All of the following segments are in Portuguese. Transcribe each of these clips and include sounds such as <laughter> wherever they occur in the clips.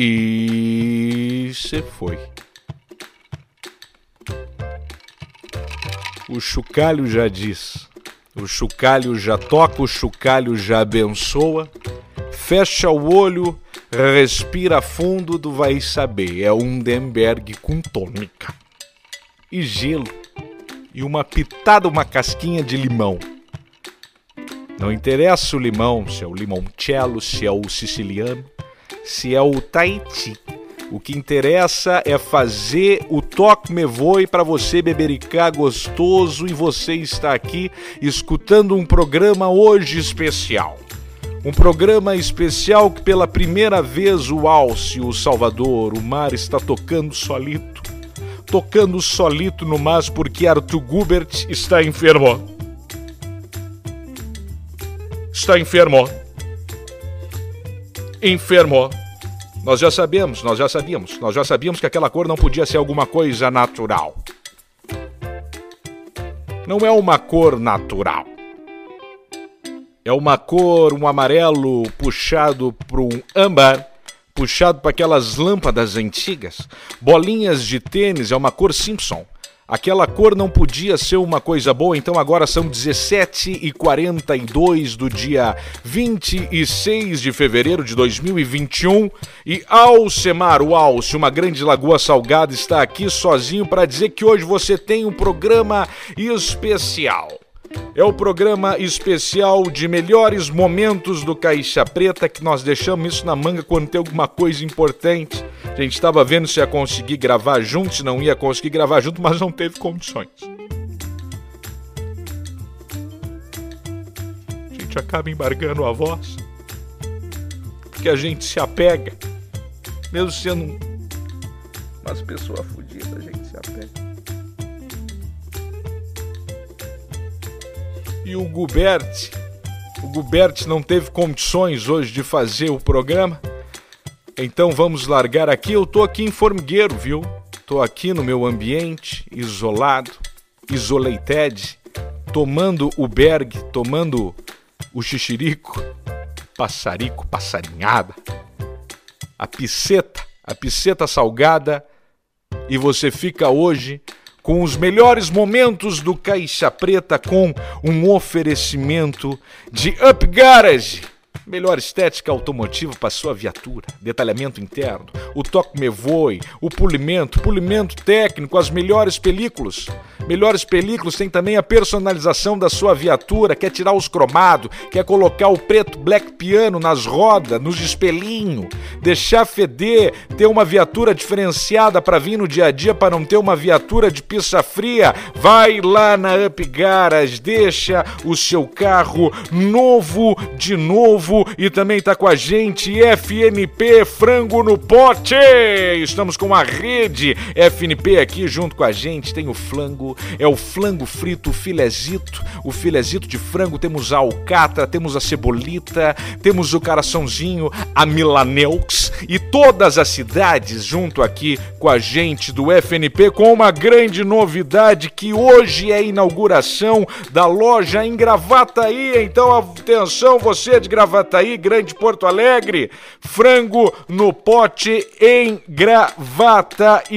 E você foi. O chocalho já diz. O chocalho já toca, o chocalho já abençoa. Fecha o olho, respira fundo, tu vai saber. É um Denberg com tônica. E gelo. E uma pitada, uma casquinha de limão. Não interessa o limão, se é o limoncello, se é o siciliano, se é o Tahiti. O que interessa é fazer o toque me voe para você bebericar gostoso e você está aqui escutando um programa hoje especial. Um programa especial que pela primeira vez o Alce, o Salvador, o mar está tocando solito. Tocando solito no mar porque Arthur Gubert está enfermo. Está enfermo. Enfermo. Nós já sabemos, nós já sabíamos, nós já sabíamos que aquela cor não podia ser alguma coisa natural. Não é uma cor natural. É uma cor, um amarelo puxado para um âmbar, puxado para aquelas lâmpadas antigas. Bolinhas de tênis é uma cor Simpson. Aquela cor não podia ser uma coisa boa, então agora são 17 e 42 do dia 26 de fevereiro de 2021 e Alcemar, o Alce, uma grande lagoa salgada, está aqui sozinho para dizer que hoje você tem um programa especial. É o programa especial de melhores momentos do Caixa Preta que nós deixamos isso na manga quando tem alguma coisa importante. A gente estava vendo se ia conseguir gravar junto, se não ia conseguir gravar junto, mas não teve condições. A gente acaba embargando a voz. Porque a gente se apega. Mesmo sendo umas pessoas fodidas, a gente se apega. E o Gubert, o Gubert não teve condições hoje de fazer o programa. Então vamos largar aqui. Eu tô aqui em Formigueiro, viu? Tô aqui no meu ambiente, isolado, isolated, tomando o berg, tomando o xixirico, passarico, passarinhada, a pisceta, a pisceta salgada, e você fica hoje com os melhores momentos do Caixa Preta com um oferecimento de Up Garage. Melhor estética automotiva para sua viatura, detalhamento interno, o toque me voe, o polimento, polimento técnico, as melhores películas. Melhores películas tem também a personalização da sua viatura, quer tirar os cromados, quer colocar o preto black piano nas rodas, nos espelhinhos, deixar feder, ter uma viatura diferenciada para vir no dia a dia para não ter uma viatura de pista fria. Vai lá na Up deixa o seu carro novo de novo e também tá com a gente FNP Frango no Pote. Estamos com a rede FNP aqui junto com a gente. Tem o flango, é o flango frito, o filezito, o filezito de frango. Temos a alcatra, temos a cebolita, temos o coraçãozinho, a milaneux e todas as cidades junto aqui com a gente do FNP com uma grande novidade que hoje é a inauguração da loja em Gravataí. Então atenção você de Gravataí, Grande Porto Alegre, frango no pote em Gravataí.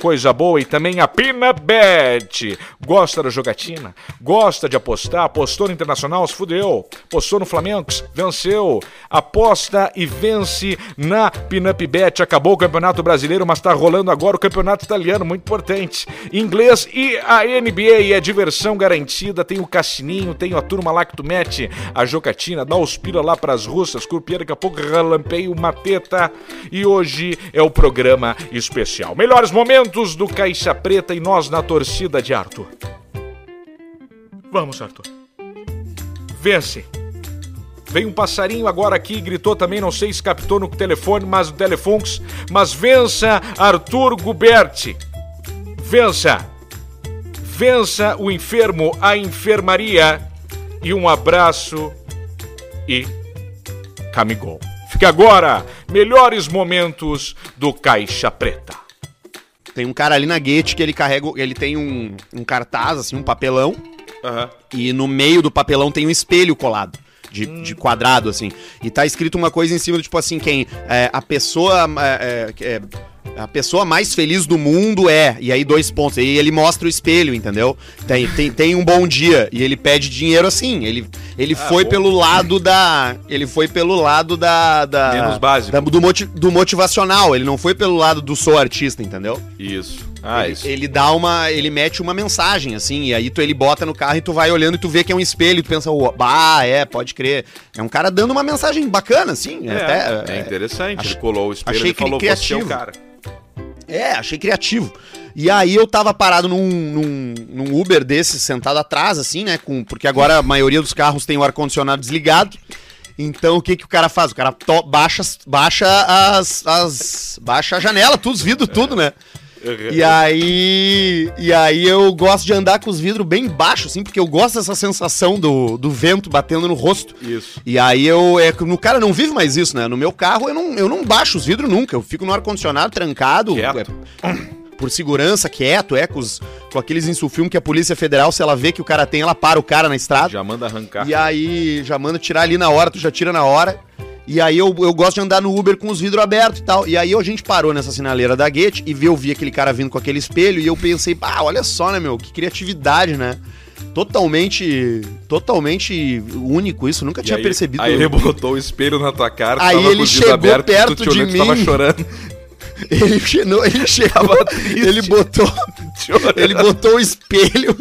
Coisa boa e também a Pinabet. Gosta da jogatina? Gosta de apostar? Apostou no Internacional, se fudeu. Apostou no Flamengo, venceu. Aposta e vence na Pinup Bet. Acabou o Campeonato Brasileiro, mas está rolando agora o Campeonato Italiano, muito importante. Inglês e a NBA é diversão garantida. Tem o Cassininho, tem a turma lá que tu mete a jogatina, dá os pila lá pras russas, curpia daqui a pouco relampeia uma teta. E hoje é o programa especial. Melhores momentos do Caixa Preta e nós na torcida de Arthur. Vamos, Arthur. Vence. Veio um passarinho agora aqui e gritou também, não sei se captou no telefone, mas no telefunks, mas vença Arthur Guberti. Vença. Vença o enfermo, a enfermaria. E um abraço e camigol. Fique agora, melhores momentos do Caixa Preta. Tem um cara ali na Guete que ele carrega, ele tem um, um cartaz, assim, um papelão, Aham. e no meio do papelão tem um espelho colado. de, de quadrado, assim. E tá escrito uma coisa em cima do tipo assim, quem é, a pessoa. É, é, é, a pessoa mais feliz do mundo é. E aí, dois pontos. E ele mostra o espelho, entendeu? Tem, tem, tem um bom dia. E ele pede dinheiro assim. Ele, ele Ah, foi bom. pelo lado da. Ele foi pelo lado da. da Menos básico. da- do, moti- do motivacional. Ele não foi pelo lado do sou artista, entendeu? Isso. Ah, ele, isso. ele dá uma. Ele mete uma mensagem, assim, e aí tu, ele bota no carro e tu vai olhando e tu vê que é um espelho, e tu pensa, "Ué, bah, é, pode crer. É um cara dando uma mensagem bacana, assim. É, até, é interessante. ach- ele colou o espelho e falou, cri- você é o criativo. cara. É, achei criativo. E aí eu tava parado num, num, num Uber desse, sentado atrás, assim, né? Com, porque agora a maioria dos carros tem o ar-condicionado desligado. Então o que que o cara faz? O cara to- baixa, baixa as, as. Baixa a janela, tudo, os vidros, tudo, né? E aí. E aí eu gosto de andar com os vidros bem baixos, assim, porque eu gosto dessa sensação do, do vento batendo no rosto. Isso. E aí eu. É, no cara não vive mais isso, né? No meu carro eu não, eu não baixo os vidros nunca. Eu fico no ar-condicionado trancado. Quieto. é, por segurança, quieto, é, com, os, com aqueles insufilmes que a Polícia Federal, se ela vê que o cara tem, ela para o cara na estrada. Já manda arrancar. E aí já manda tirar ali na hora, tu já tira na hora. E aí eu, eu gosto de andar no Uber com os vidros abertos e tal. E aí a gente parou nessa sinaleira da Gate e viu, eu vi aquele cara vindo com aquele espelho e eu pensei, ah, olha só, né, meu, que criatividade, né? Totalmente, totalmente único isso, nunca E tinha aí, percebido. Aí ele botou o espelho na tua cara, Aí ele chegou abertos, perto tu te de tu tava mim. chorando. <laughs> Ele, che- não, ele chegou, triste. ele botou, <laughs> ele botou o espelho.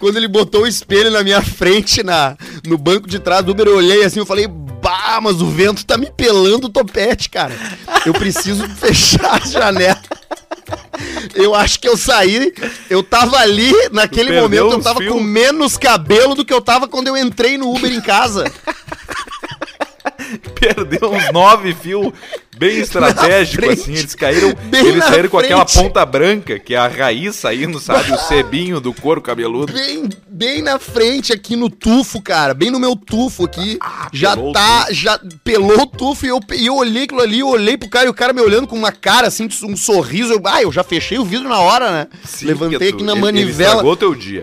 Quando ele botou o espelho na minha frente, na, no banco de trás do Uber, eu olhei assim, eu falei, bah, mas o vento tá me pelando o topete, cara. Eu preciso <laughs> fechar a janela. Eu acho que eu saí, eu tava ali, naquele momento, eu tava fios? com menos cabelo do que eu tava quando eu entrei no Uber em casa. <laughs> Perdeu uns nove fios bem <laughs> estratégicos, frente. assim. Eles caíram. <laughs> Bem eles saíram com aquela ponta branca, que é a raiz saindo, sabe? O sebinho do couro cabeludo. Bem, bem na frente aqui no tufo, cara. Bem no meu tufo aqui. já Ah, o tá, já pelou o tufo e eu, e eu olhei aquilo ali, eu olhei pro cara e o cara me olhando com uma cara assim, um sorriso. Eu, ah, eu já fechei o vidro na hora, né? Sim, Levantei aqui na ele- manivela Ele estragou teu dia.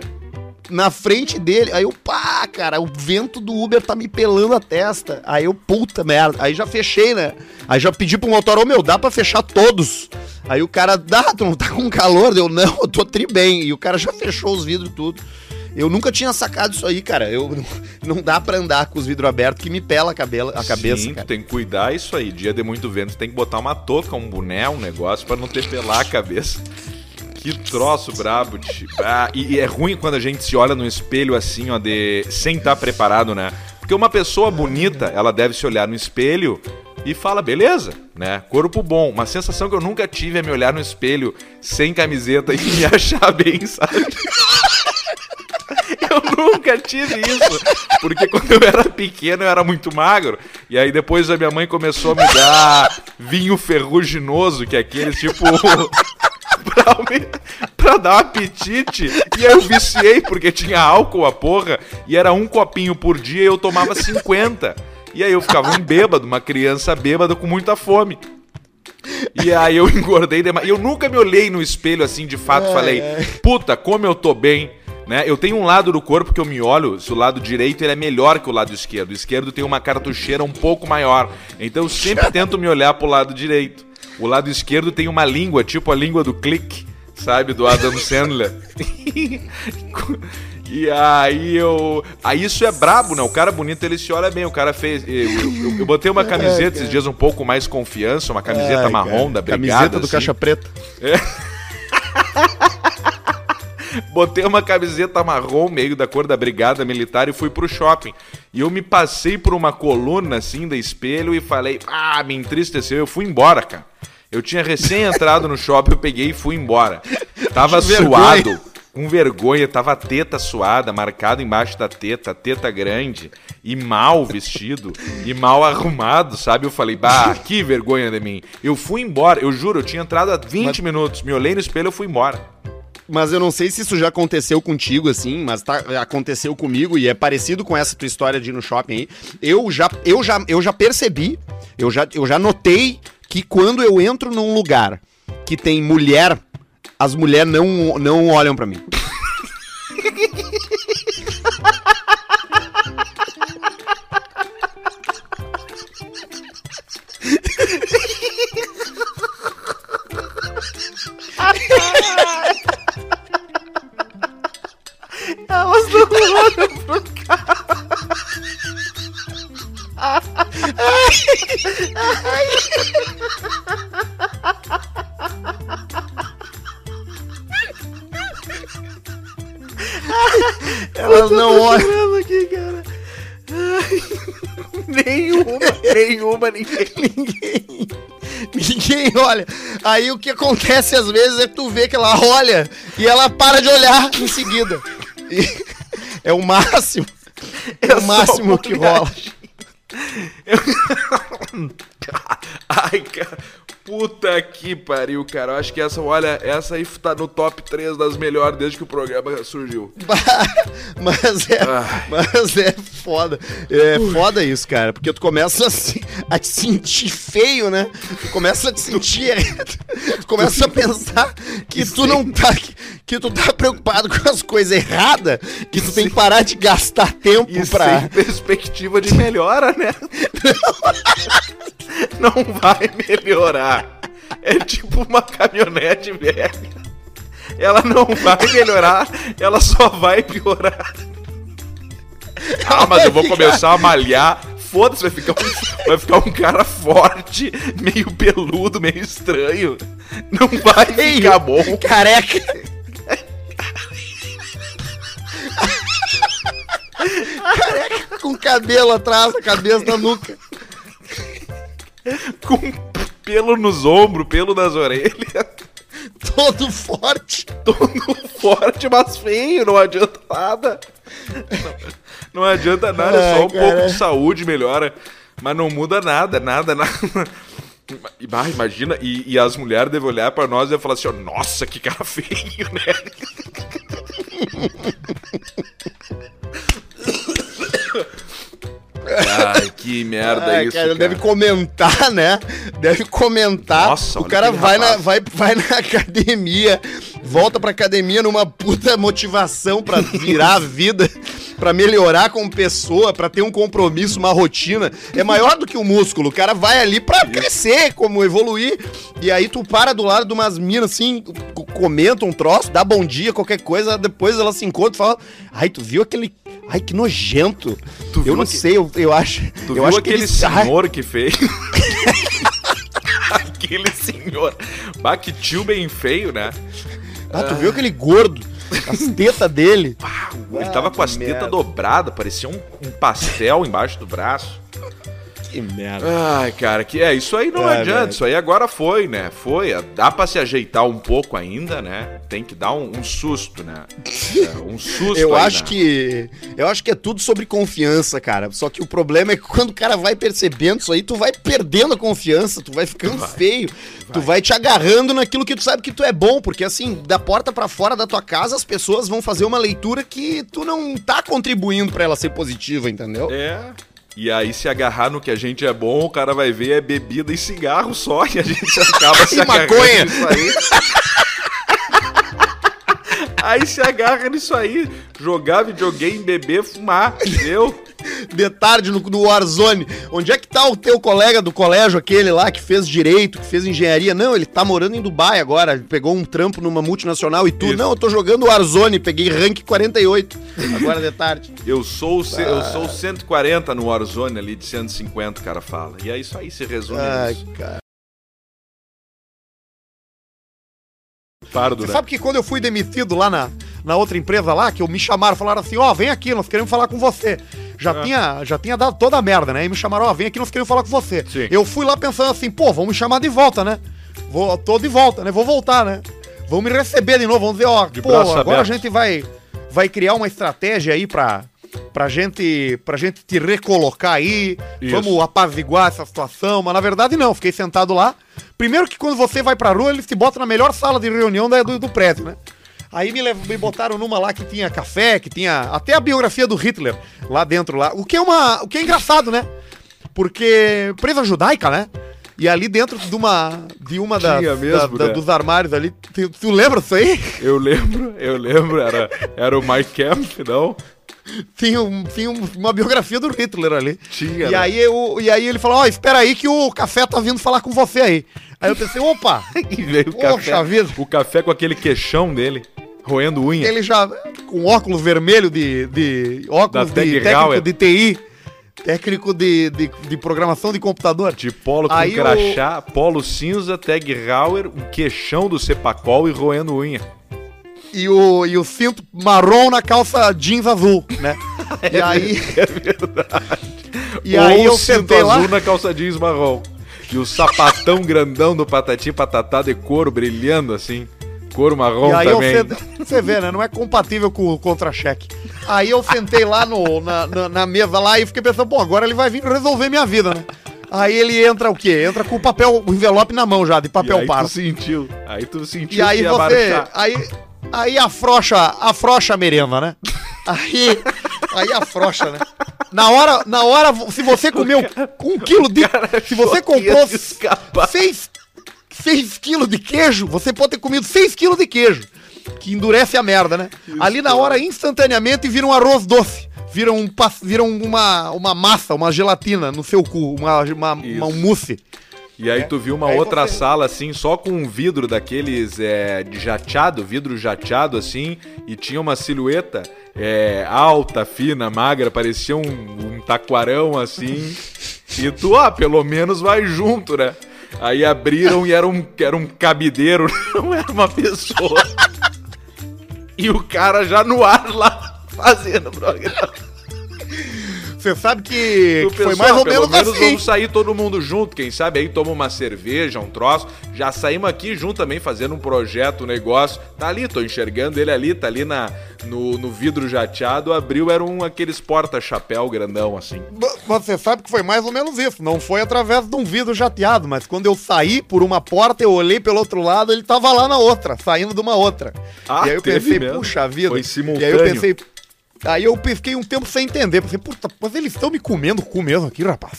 Na frente dele. Aí eu, pá, cara, o vento do Uber tá me pelando a testa. Aí eu, puta merda. Aí já fechei, né? Aí já pedi pro motor, ô meu, dá pra fechar todos. Aí o cara, dá, tu não tá com calor? Eu, não, eu tô tri bem. E o cara já fechou os vidros tudo. Eu nunca tinha sacado isso aí, cara. Eu não, <laughs> não dá pra andar com os vidros abertos que me pela a, cabela, a cabeça, Sim, tu cara. tem que cuidar isso aí. Dia de muito vento, tem que botar uma touca, um boné, um negócio pra não ter pelar a cabeça. Que troço brabo, tipo. Ah, e, e é ruim quando a gente se olha no espelho assim, ó, de sem estar preparado, né? Porque uma pessoa bonita, ela deve se olhar no espelho e fala, beleza, né? Corpo bom. Uma sensação que eu nunca tive é me olhar no espelho sem camiseta <laughs> e me achar bem, sabe? Eu nunca tive isso. Porque quando eu era pequeno eu era muito magro. E aí depois a minha mãe começou a me dar vinho ferruginoso, que é aqueles tipo. Pra, aumen- pra dar um apetite. E aí eu viciei, porque tinha álcool a porra. E era um copinho por dia e eu tomava 50. E aí eu ficava um bêbado, uma criança bêbada com muita fome. E aí eu engordei demais. E eu nunca me olhei no espelho assim, de fato, falei, puta, como eu tô bem. Né? Eu tenho um lado do corpo que eu me olho, se o lado direito ele é melhor que o lado esquerdo. O esquerdo tem uma cartucheira um pouco maior. Então eu sempre tento me olhar pro lado direito. O lado esquerdo tem uma língua, tipo a língua do clique, sabe? Do Adam Sandler. <laughs> E aí eu. Aí isso é brabo, né? O cara bonito ele se olha bem. O cara fez. Eu, eu- eu botei uma camiseta esses dias um pouco mais confiança, uma camiseta Ai, marrom cara. da brigada. Camiseta do assim. Caixa Preta. <laughs> Botei uma camiseta marrom, meio da cor da brigada militar, e fui pro shopping. E eu me passei por uma coluna assim da espelho e falei, ah, me entristeceu. Eu fui embora, cara. Eu tinha recém entrado no shopping, eu peguei e fui embora. Tava suado, com vergonha, tava a teta suada, marcado embaixo da teta, teta grande, e mal vestido, e mal arrumado, sabe? Eu falei, bah, que vergonha de mim. Eu fui embora, eu juro, eu tinha entrado há 20 minutos, me olhei no espelho, eu fui embora. Mas eu não sei se isso já aconteceu contigo, assim, mas tá, aconteceu comigo e é parecido com essa tua história de ir no shopping aí. Eu já, eu já, eu já percebi, eu já, eu já notei que quando eu entro num lugar que tem mulher, as mulheres não, não olham para mim. Elas não olham pro cara. Ai. Ai. <laughs> aqui, cara. <laughs> nenhuma, nenhuma, ninguém. Ninguém. <laughs> Ninguém olha. Aí o que acontece às vezes é que tu vê que ela olha e ela para de olhar em seguida. E é o máximo. É o máximo que rola. <laughs> Ai, cara. Puta que pariu, cara. Eu acho que essa, olha, essa aí tá no top 3 das melhores desde que o programa surgiu. <laughs> Mas é, Ai. mas é foda. É foda isso, cara. Porque tu começa a, se- a te sentir feio, né? Tu começa a te sentir. <laughs> Tu começa a pensar que tu não tá. Que, que tu tá preocupado com as coisas erradas. Que tu tem que parar de gastar tempo E pra. sem perspectiva de melhora, né? <laughs> Não vai melhorar. É tipo uma caminhonete velha. Ela não vai melhorar, ela só vai piorar. Ah, mas eu vou começar a malhar. Foda-se, vai ficar, um, vai ficar um cara forte, meio peludo, meio estranho. Não vai ficar bom. Careca. Careca com cabelo atrás da cabeça da nuca. Com pelo nos ombros, pelo nas orelhas. <laughs> Todo forte. todo forte, mas feio, não adianta nada. Não, não adianta nada, é só um cara. pouco de saúde melhora, mas não muda nada, nada, nada. Imagina, e, e as mulheres devem olhar pra nós e falar assim, ó, nossa, que cara feio, né? <laughs> Ai, que merda Ai, isso, cara, cara. deve comentar, né? Deve comentar. Nossa, o cara vai na, vai, vai na academia, volta pra academia numa puta motivação pra virar a vida, pra melhorar como pessoa, pra ter um compromisso, uma rotina. É maior do que o músculo. O cara vai ali pra crescer, como evoluir. E aí tu para do lado de umas minas assim, co- comenta um troço, dá bom dia, qualquer coisa, depois ela se encontra e fala: Ai, tu viu aquele. Ai, que nojento. Tu eu não aque- sei, eu, eu acho. Tu eu viu acho aquele que ele- <laughs> Ai, senhor que fez? <laughs> aquele senhor. Bah, que tio bem feio, né? Ah, tu viu aquele gordo? As tetas dele. Ah, ele tava com as que tetas dobradas, parecia um, um pastel embaixo do braço. Que merda. Ai, cara, que é, isso aí não É, adianta, velho. isso aí agora foi, né? Foi, dá pra se ajeitar um pouco ainda, né? Tem que dar um, um susto, né? É, um <laughs> susto Eu aí, acho né? que. Eu acho que é tudo sobre confiança, cara. Só que o problema é que quando o cara vai percebendo isso aí, tu vai perdendo a confiança, tu vai ficando feio. Tu vai te agarrando naquilo que tu sabe que tu é bom, porque assim, da porta pra fora da tua casa, as pessoas vão fazer uma leitura que tu não tá contribuindo pra ela ser positiva, entendeu? É. E aí, se agarrar no que a gente é bom, o cara vai ver é bebida e cigarro só, <laughs> e a gente acaba se agarrando maconha. nisso aí. <laughs> aí se agarra nisso aí. Jogar videogame, beber, fumar, entendeu? De tarde no, no Warzone. Onde é que tá o teu colega do colégio, aquele lá que fez direito, que fez engenharia? Não, ele tá morando em Dubai agora. Pegou um trampo numa multinacional e tudo. Isso. Não, eu tô jogando Warzone, peguei rank 48. Agora de tarde. <laughs> Eu sou, o ce- eu sou o 140 no Warzone ali, de 150, o cara fala. E é isso aí, se resume Ai, nisso. cara. Pardo, Você né? sabe que quando eu fui demitido lá na, na outra empresa lá, que eu me chamaram, falaram assim, ó, vem aqui, nós queremos falar com você. Já, Ah. tinha, já tinha dado toda a merda, né? E me chamaram, ó, vem aqui, nós queremos falar com você. Sim. Eu fui lá pensando assim, pô, vão me chamar de volta, né? Vou, tô de volta, né? Vou voltar, né? Vão me receber de novo, vão dizer, ó, De pô, agora abertos. a gente vai, vai criar uma estratégia aí pra, pra, gente, pra gente te recolocar aí, Isso. vamos apaziguar essa situação, mas na verdade não, fiquei sentado lá. Primeiro que quando você vai pra rua, eles te botam na melhor sala de reunião da- do, do prédio, né? Aí me, me botaram numa lá que tinha café, que tinha até a biografia do Hitler lá dentro lá. O que é uma, o que é engraçado, né? Porque presa judaica, né? E ali dentro de uma de uma das- mesmo, da- da- né? dos armários ali, tu, tu lembra disso aí? Eu lembro, eu lembro, era, era o Mike Camp, não? tinha, um- tinha um- uma biografia do Hitler ali. Tinha, E né? aí, eu, e aí ele falou, ó, espera aí que o café tá vindo falar com você aí. Aí eu pensei, opa, <laughs> E veio o café, vida. o café com aquele queixão dele, roendo unha. ele já com óculos vermelho de, de óculos Da de técnico Heuer. de TI, Técnico de, de, de programação de computador. De polo com Aí crachá, polo cinza, tag Hauer, um queixão do Cepacol e roendo unha. E o, e o cinto marrom na calça jeans azul, né? <laughs> e aí. É verdade. E aí Ou eu o cinto lá. azul na calça jeans marrom. E o sapatão grandão do Patati Patatá de couro brilhando assim. Marrom E aí eu também. sentei, <laughs> você vê, né? Não é compatível com o contra-cheque. Aí eu sentei lá no, na, na, na mesa lá e fiquei pensando, bom, agora ele vai vir resolver minha vida, né? Aí ele entra o quê? Entra com o papel, o envelope na mão já, de papel aí tu sentiu. Aí tu sentiu E aí você. marchar. Aí, aí afrouxa, afrouxa a merenda, né? Aí. Aí afrouxa, né? Na hora, na hora, se você comeu <laughs> um quilo de. Se você comprou se escapar. 6, 6 quilos de queijo, você pode ter comido 6 quilos de queijo. Que endurece a merda, né? Ali na hora, instantaneamente, vira um arroz doce. Vira, um, vira um- uma, uma massa, uma gelatina no seu cu, uma, uma, uma um mousse. E aí tu viu uma Aí outra você- sala assim, só com um vidro daqueles é, de jateado, vidro jateado assim, e tinha uma silhueta é, alta, fina, magra, parecia um, um taquarão assim. <laughs> E tu, ah, pelo menos vai junto, né? Aí abriram e era um, era um cabideiro, <laughs> não era uma pessoa. E o cara já no ar lá fazendo o programa. Você sabe que, que foi mais ou pelo menos menos assim. vamos sair todo mundo junto, quem sabe aí toma uma cerveja, um troço. Já saímos aqui junto também fazendo um projeto, um negócio. Tá ali, tô enxergando ele ali, tá ali na, no, no vidro jateado. Abriu, era um aqueles porta-chapéu grandão assim. Você sabe que foi mais ou menos isso. Não foi através de um vidro jateado, mas quando eu saí por uma porta, eu olhei pelo outro lado, ele tava lá na outra, saindo de uma outra. Ah, e aí eu pensei, mesmo. puxa vida. Foi E aí simultâneo. eu pensei. Aí eu fiquei um tempo sem entender. Pensei, puta, mas eles estão me comendo o cu mesmo aqui, rapaz.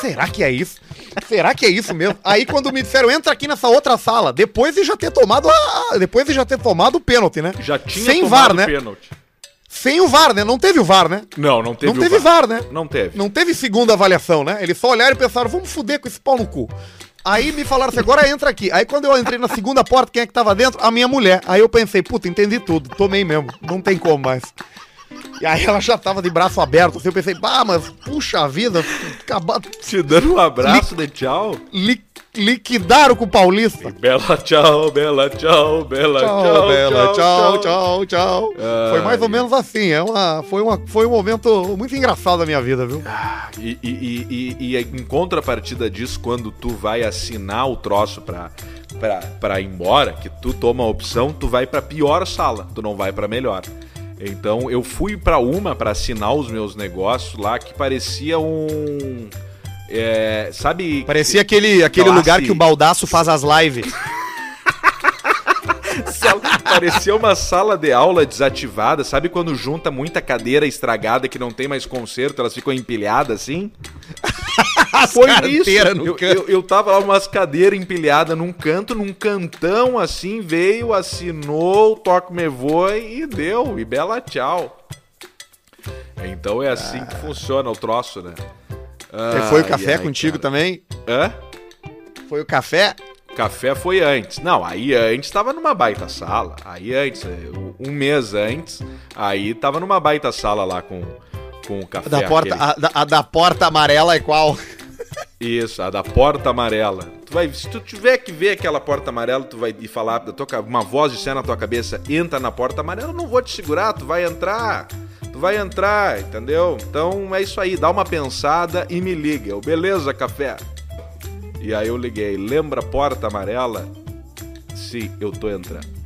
Será que é isso? Será que é isso mesmo? Aí quando me disseram, entra aqui nessa outra sala, depois de já ter tomado a. Depois de já ter tomado o pênalti, né? Já tinha Sem tomado VAR, né? pênalti. Sem o VAR, né? Não teve o VAR, né? Não, não teve não o teve VAR, né? Não teve. Não teve segunda avaliação, né? Eles só olharam e pensaram, vamos fuder com esse pau no cu. Aí me falaram assim, agora entra aqui. Aí quando eu entrei na segunda porta, quem é que tava dentro? A minha mulher. Aí eu pensei, puta, entendi tudo. Tomei mesmo. Não tem como mais. E aí ela já tava de braço aberto. Assim, eu pensei, ah, mas puxa vida, acabar, Te dando um abraço de tchau. li- liquidaram com o Paulista. Bela tchau, bela tchau, bela tchau. Tchau, Bela, tchau, tchau, tchau. Ai. Foi mais ou menos assim. É uma, foi, uma, foi um momento muito engraçado da minha vida, viu? E, e, e, e- e em contrapartida disso, quando tu vai assinar o troço pra, pra, pra ir embora, que tu toma a opção, tu vai pra pior sala, tu não vai pra melhor. Então eu fui pra uma pra assinar os meus negócios lá que parecia um. é, sabe. Parecia aquele, aquele Classe- lugar que o Baldaço faz as lives. <laughs> Parecia uma sala de aula desativada, sabe quando junta muita cadeira estragada que não tem mais conserto, elas ficam empilhadas assim? <laughs> Foi isso. eu, eu, eu tava lá umas cadeiras empilhadas num canto, num cantão assim, veio, assinou, toque me voe e deu, e bela tchau. Então é assim que funciona o troço, né? E foi o Ai, café ai, contigo cara. também? Hã? Foi o café? Café foi antes. Não, aí antes tava numa baita sala. Aí antes, é, um mês antes, aí tava numa baita sala lá com, com o café. Da porta, a, a da porta amarela é qual? Isso, a da porta amarela. Tu vai, se tu tiver que ver aquela porta amarela, tu vai falar da tua, uma voz cena na tua cabeça, entra na porta amarela, eu não vou te segurar, tu vai entrar. Tu vai entrar, entendeu? Então é isso aí, dá uma pensada e me liga. Eu, beleza, café. E aí eu liguei, lembra a porta amarela? Sim, eu tô entrando.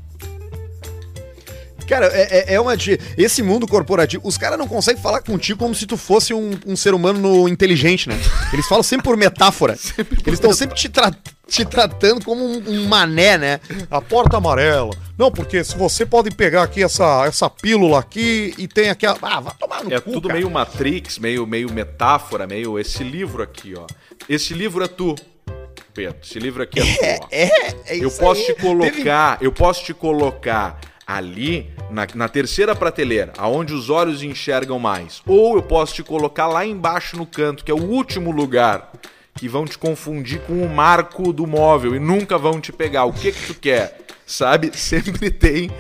Cara, é, é- é uma. de- Esse mundo corporativo, os caras não conseguem falar contigo como se tu fosse um, um ser humano no- inteligente, né? Eles falam sempre por metáfora. <laughs> Eles estão sempre te, tra- te tratando como um, um mané, né? A porta amarela. Não, porque se você pode pegar aqui essa, essa pílula aqui e tem aqui a. Ah, vai tomar no É cu, tudo cara. meio Matrix, meio, meio metáfora, meio esse livro aqui, ó. Esse livro é tu, Pedro. Esse livro aqui é tu, ó. É, é Eu isso posso aí. te Teve- colocar, eu posso te colocar ali na, na terceira prateleira, aonde os olhos enxergam mais. Ou eu posso te colocar lá embaixo no canto, que é o último lugar, que vão te confundir com o marco do móvel e nunca vão te pegar. O que que tu quer? sabe? <laughs> Sempre tem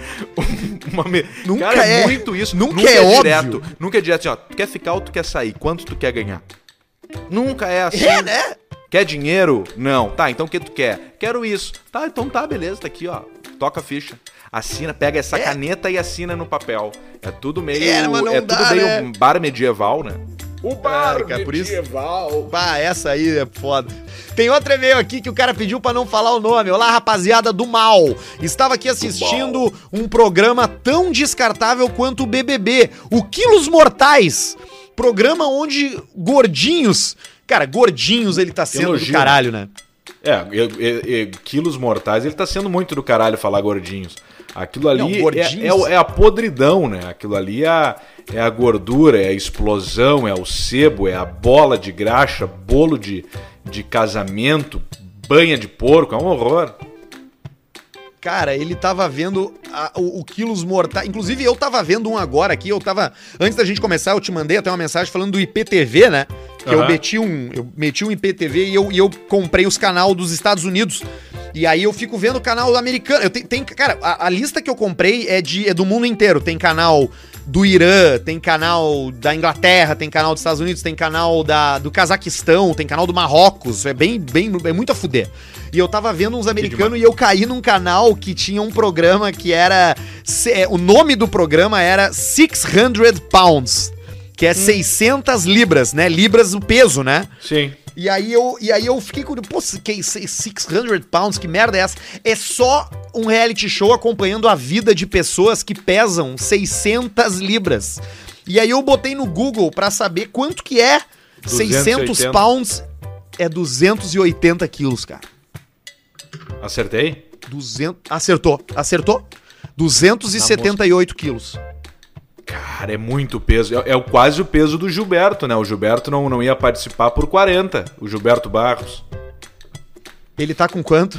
uma. Me... Nunca Cara, é- muito isso. nunca é óbvio. direto. Nunca é direto assim, ó. Tu quer ficar ou tu quer sair? Quanto tu quer ganhar? Nunca é assim. É, né? Quer dinheiro? Não. Tá, então o que tu quer? Quero isso. Tá, então tá, beleza, tá aqui, ó. Toca a ficha. Assina, pega essa É. caneta e assina no papel. É tudo meio. É, mas não é dá, tudo meio né? bar medieval, né? O bar cara, por isso- Bah, essa aí é foda. Tem outro e-mail aqui que o cara pediu pra não falar o nome. Olá, rapaziada do mal. Estava aqui assistindo um programa tão descartável quanto o BBB, o Quilos Mortais. Programa onde gordinhos, cara, gordinhos ele tá sendo do Elogio. caralho, né? É, e- e- e quilos mortais, ele tá sendo muito do caralho falar gordinhos. Aquilo ali Não, é- é, é a podridão, né? Aquilo ali é a, é a gordura, é a explosão, é o sebo, é a bola de graxa, bolo de, de casamento, banha de porco, é um horror. Cara, ele tava vendo a- o, o Quilos Mortais. Inclusive, eu tava vendo um agora aqui. Eu tava. Antes da gente começar, eu te mandei até uma mensagem falando do IPTV, né? Que eu Aham. meti um. Eu meti um IPTV e eu, e eu comprei os canal dos Estados Unidos. E aí eu fico vendo o canal americano. Eu tenho, tem, cara, a, a lista que eu comprei é, de, é do mundo inteiro. Tem canal do Irã, tem canal da Inglaterra, tem canal dos Estados Unidos, tem canal da, do Cazaquistão, tem canal do Marrocos. É bem, bem, é muito a fuder. E eu tava vendo uns americanos e eu caí num canal que tinha um programa que era. é, O nome do programa era 600 Pounds. Que é 600 libras, né? Libras o peso, né? Sim. E aí eu, e aí eu fiquei curioso, pô, que 600 pounds, que merda é essa? É só um reality show acompanhando a vida de pessoas que pesam 600 libras. E aí eu botei no Google pra saber quanto que é 600 280. pounds. É 280 quilos, cara. Acertei? 200, acertou, acertou. 278 quilos. Cara, é muito peso. É, é quase o peso do Gilberto, né? O Gilberto não, não ia participar por 40, o Gilberto Barros. Ele tá com quanto?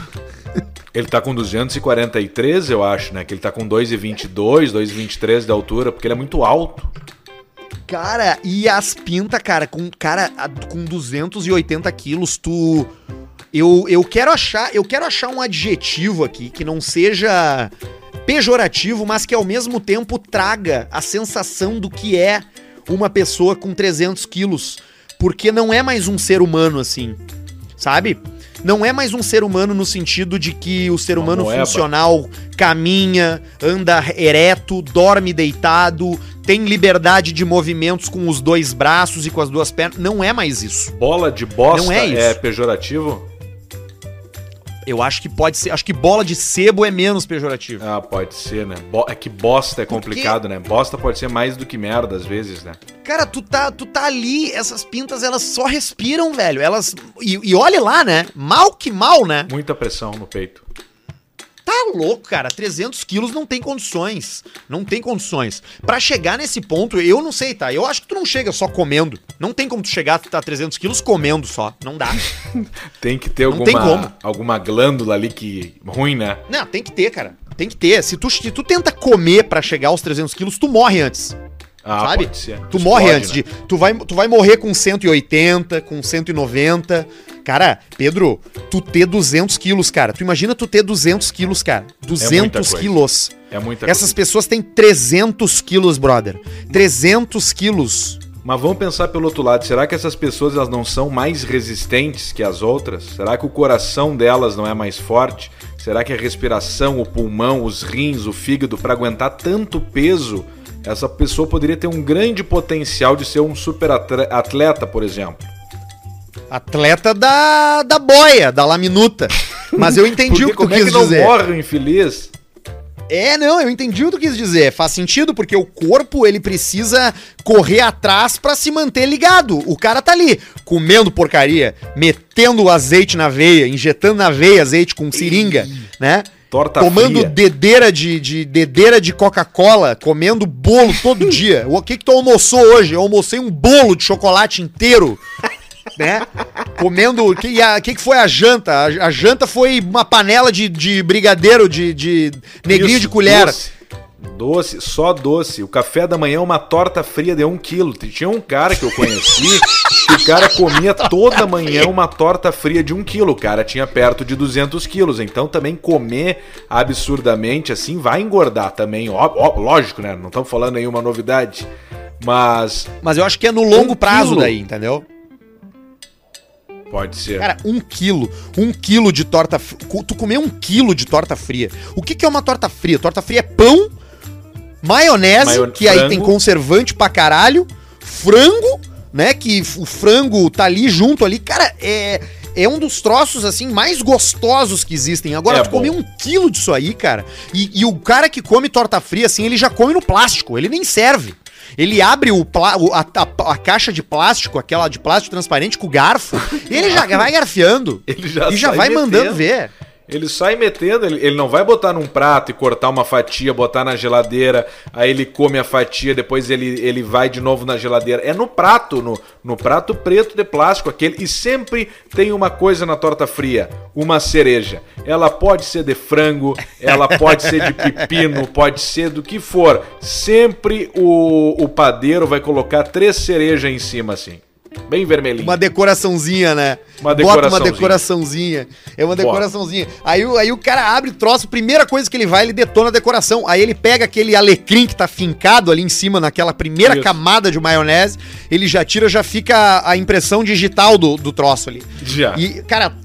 Ele tá com 243, eu acho, né? Que ele tá com 2,22, 2,23 de altura, porque ele é muito alto. Cara, e as pintas, cara, com cara com 280 quilos, tu. Eu, eu quero achar, eu quero achar um adjetivo aqui que não seja pejorativo, mas que ao mesmo tempo traga a sensação do que é uma pessoa com 300 quilos, porque não é mais um ser humano assim, sabe? Não é mais um ser humano no sentido de que o ser Uma humano funcional caminha, anda ereto, dorme deitado, tem liberdade de movimentos com os dois braços e com as duas pernas. Não é mais isso. Bola de bosta Não é é, isso. pejorativo? Eu acho que pode ser. Acho que bola de sebo é menos pejorativo. Ah, pode ser, né? Bo- é que bosta é complicado, né? Bosta pode ser mais do que merda às vezes, né? Cara, tu tá, tu tá ali, essas pintas elas só respiram, velho. Elas. E, e olhe lá, né? Mal que mal, né? Muita pressão no peito. Tá louco, cara. 300 quilos não tem condições. Não tem condições. Pra chegar nesse ponto, eu não sei, tá? Eu acho que tu não chega só comendo. Não tem como tu chegar a 300 quilos comendo só. Não dá. <laughs> Tem que ter Não tem alguma, alguma glândula ali que. ruim, né? não, tem que ter, cara. Tem que ter. Se tu, se tu tenta comer pra chegar aos 300 quilos, tu morre antes. Ah, sabe? Tu Explode, morre antes né? de. Tu vai, tu vai morrer com 180, com 190. Cara, Pedro, tu ter 200 quilos, cara. Tu imagina tu ter 200 quilos, cara. 200 coisa. quilos. É muita Essas pessoas têm 300 quilos, brother. 300 quilos. Mas vamos pensar pelo outro lado, será que essas pessoas elas não são mais resistentes que as outras? Será que o coração delas não é mais forte? Será que a respiração, o pulmão, os rins, o fígado para aguentar tanto peso, essa pessoa poderia ter um grande potencial de ser um super atleta, por exemplo? Atleta da, da boia, da laminuta. Mas eu entendi o que tu como quis é que não dizer. morre o infeliz? É, não, eu entendi o que tu quis dizer. Faz sentido, porque o corpo, ele precisa correr atrás pra se manter ligado. O cara tá ali, comendo porcaria, metendo azeite na veia, injetando na veia azeite com seringa, né? Torta Tomando fria. dedeira de, de dedeira de Coca-Cola, comendo bolo todo dia. O que que tu almoçou hoje? Eu almocei um bolo de chocolate inteiro. Né? Comendo. O que, a- que, que foi a janta? A, a janta foi uma panela de, de brigadeiro, de, de negrinho de colher. doce. Doce, só doce. O café da manhã é uma torta fria de um quilo. Tinha um cara que eu conheci que o cara comia <laughs> toda manhã uma torta fria de um quilo. O cara tinha perto de 200 quilos. Então também comer absurdamente assim vai engordar também. Ó, ó, lógico, né? Não estamos falando nenhuma novidade. Mas. Mas eu acho que é no longo um prazo quilo. daí, entendeu? Pode ser. Cara, um quilo. Um quilo de torta. Tu comer um quilo de torta fria. O que, que é uma torta fria? Torta fria é pão, maionese, Maion... que frango. aí tem conservante pra caralho, frango, né? Que o frango tá ali junto ali. Cara, é. É um dos troços, assim, mais gostosos que existem. Agora, é tu bom. comer um quilo disso aí, cara. E, e o cara que come torta fria, assim, ele já come no plástico. Ele nem serve. Ele abre o, a, a, a, caixa de plástico, aquela de plástico transparente com o garfo, ele já vai garfiando. Ele já e já vai metendo. mandando ver. Ele sai metendo, ele, ele não vai botar num prato e cortar uma fatia, botar na geladeira, aí ele come a fatia, depois ele, ele vai de novo na geladeira. É no prato, no, no prato preto de plástico aquele. E sempre tem uma coisa na torta fria: uma cereja. Ela pode ser de frango, ela pode ser de pepino, pode ser do que for. Sempre o, o padeiro vai colocar três cerejas em cima assim. Bem vermelhinho. Uma decoraçãozinha, né? Uma decoraçãozinha. Bota uma decoraçãozinha. É uma decoraçãozinha. Aí, aí o cara abre o troço, primeira coisa que ele vai, ele detona a decoração. Aí ele pega aquele alecrim que tá fincado ali em cima, naquela primeira Isso. camada de maionese, ele já tira, já fica a impressão digital do, do troço ali. Já. E, cara,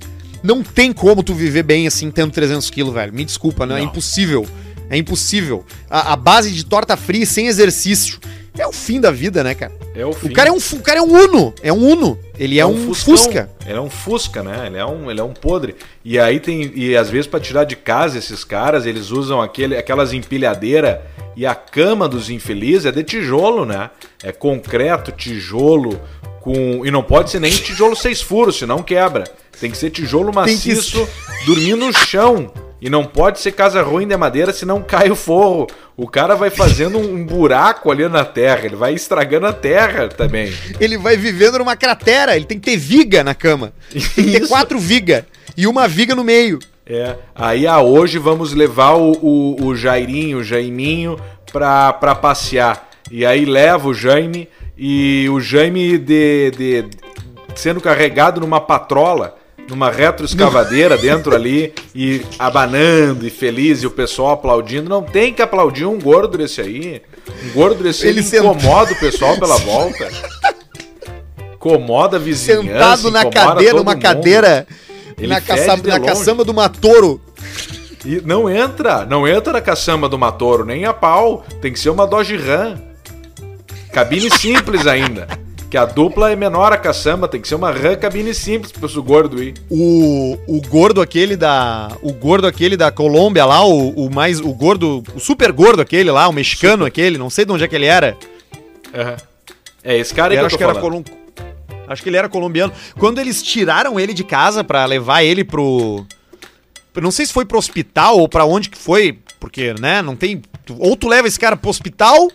não tem como tu viver bem assim, tendo 300 quilos, velho. Me desculpa, né? Não. É impossível. É impossível. A, a base de torta fria sem exercício é o fim da vida, né, cara? É o, fim. o cara é um, o cara é um Uno, é um Uno. Ele é, é um, um Fusca. Ele é um Fusca, né? Ele é um, ele é um podre. E aí tem e às vezes para tirar de casa esses caras, eles usam aquele, aquelas empilhadeiras e a cama dos infelizes é de tijolo, né? É concreto, tijolo com e não pode ser nem tijolo seis furos, senão quebra. Tem que ser tijolo maciço, que... dormir no chão. E não pode ser casa ruim de madeira, senão cai o forro. O cara vai fazendo um buraco ali na terra, ele vai estragando a terra também. Ele vai vivendo numa cratera, ele tem que ter viga na cama. Tem que ter quatro vigas e uma viga no meio. É, aí a ah, hoje vamos levar o, o, o Jairinho, o Jaiminho, pra, pra passear. E aí leva o Jaime e o Jaime de, de, sendo carregado numa patrola numa retroescavadeira dentro ali e abanando e feliz e o pessoal aplaudindo. Não tem que aplaudir um gordo desse aí. Um gordo desse ele incomoda o pessoal pela volta. Incomoda a vizinhança. Sentado na cadeira, uma cadeira ele na, caça, na caçamba do Matoro. E não entra, não entra na caçamba do Matoro, nem a pau. Tem que ser uma Dodge Ram. Cabine simples ainda. Que a dupla é menor a caçamba, tem que ser uma rã cabine simples pro gordo ir. O, o gordo aquele da. O gordo aquele da Colômbia lá, o, o mais. O gordo. O super gordo aquele lá, o mexicano super. aquele, não sei de onde é que ele era. Uhum. É esse cara aí que eu acho que era colom... Acho que ele era colombiano. Quando eles tiraram ele de casa para levar ele pro. Não sei se foi pro hospital ou para onde que foi, porque, né, não tem. Ou tu leva esse cara pro hospital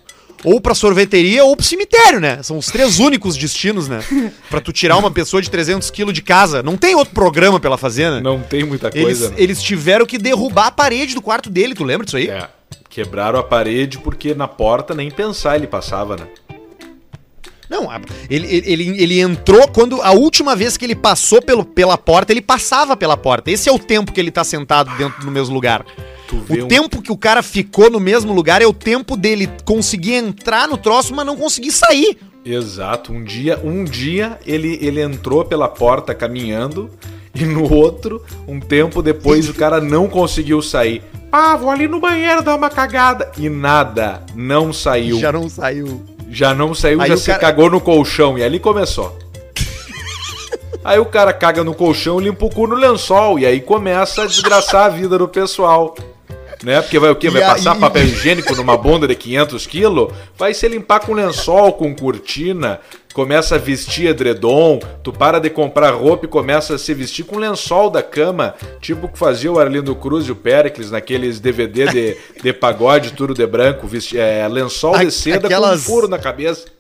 ou pra sorveteria ou pro cemitério, né? São os três únicos destinos, né? <laughs> Pra tu tirar uma pessoa de 300 quilos de casa. Não tem outro programa pra ela fazer, né? Não tem muita coisa. Eles, né? eles tiveram que derrubar a parede do quarto dele, tu lembra disso aí? É. Quebraram a parede porque na porta nem pensar ele passava, né? Não, ele, ele, ele entrou quando a última vez que ele passou pelo, pela porta, ele passava pela porta. Esse é o tempo que ele tá sentado dentro do mesmo lugar. O um... tempo que o cara ficou no mesmo lugar é o tempo dele conseguir entrar no troço, mas não conseguir sair. Exato. Um dia, um dia ele, ele entrou pela porta caminhando e no outro, um tempo depois, o cara não conseguiu sair. Ah, vou ali no banheiro dar uma cagada. E nada, não saiu. Já não saiu. Já não saiu, Aí já se cara... cagou no colchão. E ali começou. <laughs> Aí o cara caga no colchão, limpa o cu no lençol. E aí começa a desgraçar a vida do pessoal. Né? Porque vai o quê? Vai e passar papel higiênico numa bunda de 500 quilos? Vai se limpar com lençol, com cortina, começa a vestir edredom, tu para de comprar roupa e começa a se vestir com lençol da cama, tipo que fazia o Arlindo Cruz e o Pericles naqueles DVD de, de pagode, tudo de branco, vesti, é, lençol de seda Aquelas... com um furo na cabeça.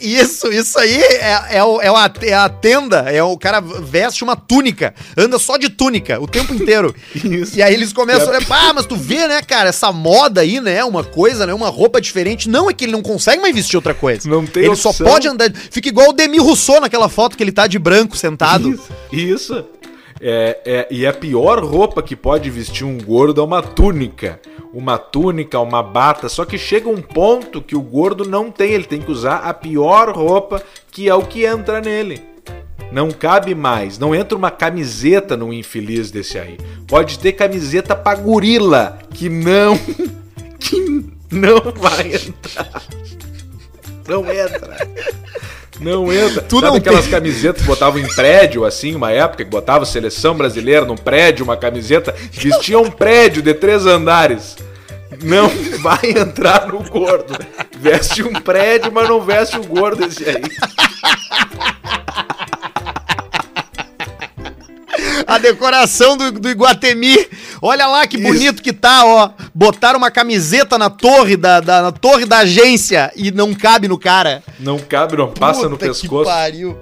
Isso, isso aí é, é, o- é, uma- é a tenda, é o cara veste uma túnica, anda só de túnica o tempo inteiro. <laughs> Isso. E aí eles começam a olhar, ah, mas tu vê, né, cara, essa moda aí, né, uma coisa, né, uma roupa diferente. Não, é que ele não consegue mais vestir outra coisa. Não tem Ele só opção. pode andar, fica igual o Demi Rousseau naquela foto que ele tá de branco sentado. Isso. Isso. É, é, e a pior roupa que pode vestir um gordo é uma túnica. Uma túnica, uma bata. Só que chega um ponto que o gordo não tem. Ele tem que usar a pior roupa, que é o que entra nele. Não cabe mais. Não entra uma camiseta num infeliz desse aí. Pode ter camiseta pra gorila, que não. <laughs> que não vai entrar. Não entra. Não entra. Tu Sabe não aquelas tem- camisetas que botavam em prédio, assim, uma época que botava seleção brasileira num prédio, uma camiseta, vestia um prédio de três andares. Não <laughs> vai entrar no gordo. Veste um prédio, mas não veste o gordo esse aí. A decoração do, do Iguatemi. Olha lá que Isso. bonito que tá, ó. Botaram uma camiseta na torre da, da- na torre da agência e não cabe no cara. Não cabe, não passa no Puta pescoço. Que pariu.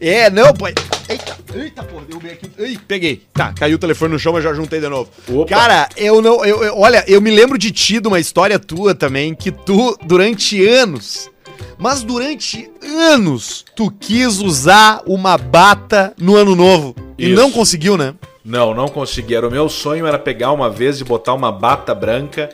É, não, pai. Eita, eita, porra, derrubei aqui. Ei, peguei. Tá, caiu o telefone no chão, mas já juntei de novo. Opa. Cara, eu não. Eu, eu- olha, eu me lembro de ti, de uma história tua também, que tu, durante anos. Mas durante anos, tu quis usar uma bata no ano novo. E Isso. não conseguiu, né? Não, não consegui. Era o meu sonho era pegar uma vez e botar uma bata branca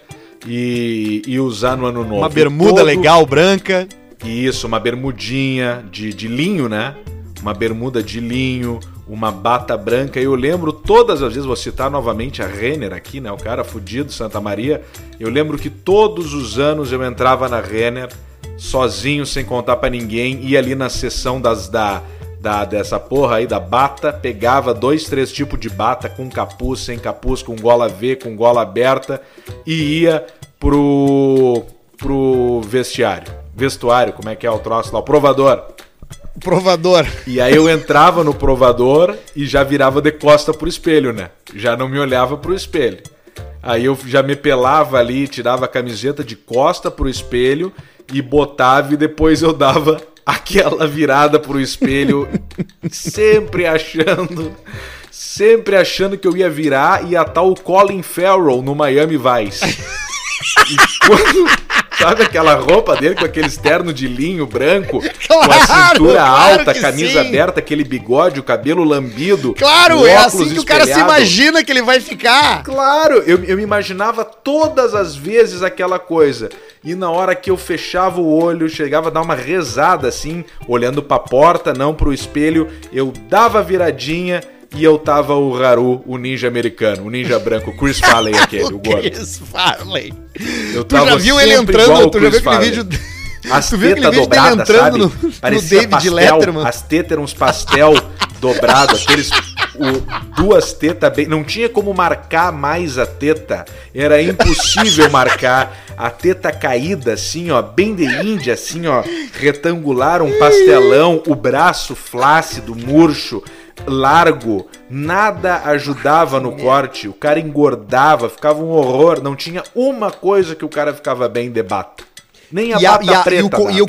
e, e usar no ano novo. Uma bermuda Todo- legal, branca. Isso, uma bermudinha de, de linho, né? Uma bermuda de linho, uma bata branca. Eu lembro todas as vezes, vou citar novamente a Renner aqui, né? O cara fudido, Santa Maria. Eu lembro que todos os anos eu entrava na Renner, sozinho, sem contar pra ninguém, ia ali na sessão das da, da dessa porra aí da bata, pegava dois, três tipos de bata com capuz, sem capuz, com gola V, com gola aberta e ia pro pro vestiário. Vestuário, como é que é o troço lá? O provador. Provador. E aí eu entrava no provador e já virava de costa pro espelho, né? Já não me olhava pro espelho. Aí eu já me pelava ali, tirava a camiseta de costa pro espelho e botava e depois eu dava aquela virada pro espelho, sempre achando, sempre achando que eu ia virar e ia estar o Colin Farrell no Miami Vice. E quando, sabe aquela roupa dele com aquele externo de linho branco, <laughs> com a Claro, cintura claro alta, camisa sim. aberta, aquele bigode, o cabelo lambido. Claro, o é assim que o cara se espelhado. imagina que ele vai ficar. Claro, eu, eu me imaginava todas as vezes aquela coisa. E na hora que eu fechava o olho, chegava a dar uma rezada assim, olhando pra porta, não pro espelho, eu dava a viradinha e eu tava o Haru, o ninja americano, o ninja branco, o Chris <laughs> Farley aquele, o gordo. Chris Farley. Eu Tu já viu ele entrando, o tu já viu aquele Farley. vídeo... As Tu viu aquele vídeo dele dobradas, entrando sabe? no- David pastel, Letterman. As tetas eram uns pastel <laughs> dobrado, aqueles o- duas tetas bem, não tinha como marcar mais a teta. Era impossível <laughs> marcar a teta caída assim, ó, bem de índia assim, ó, retangular, um pastelão, o braço flácido, murcho, largo, nada ajudava no corte. O cara engordava, ficava um horror, não tinha uma coisa que o cara ficava bem de bata. Nem a E, bata a- preta. e o, e o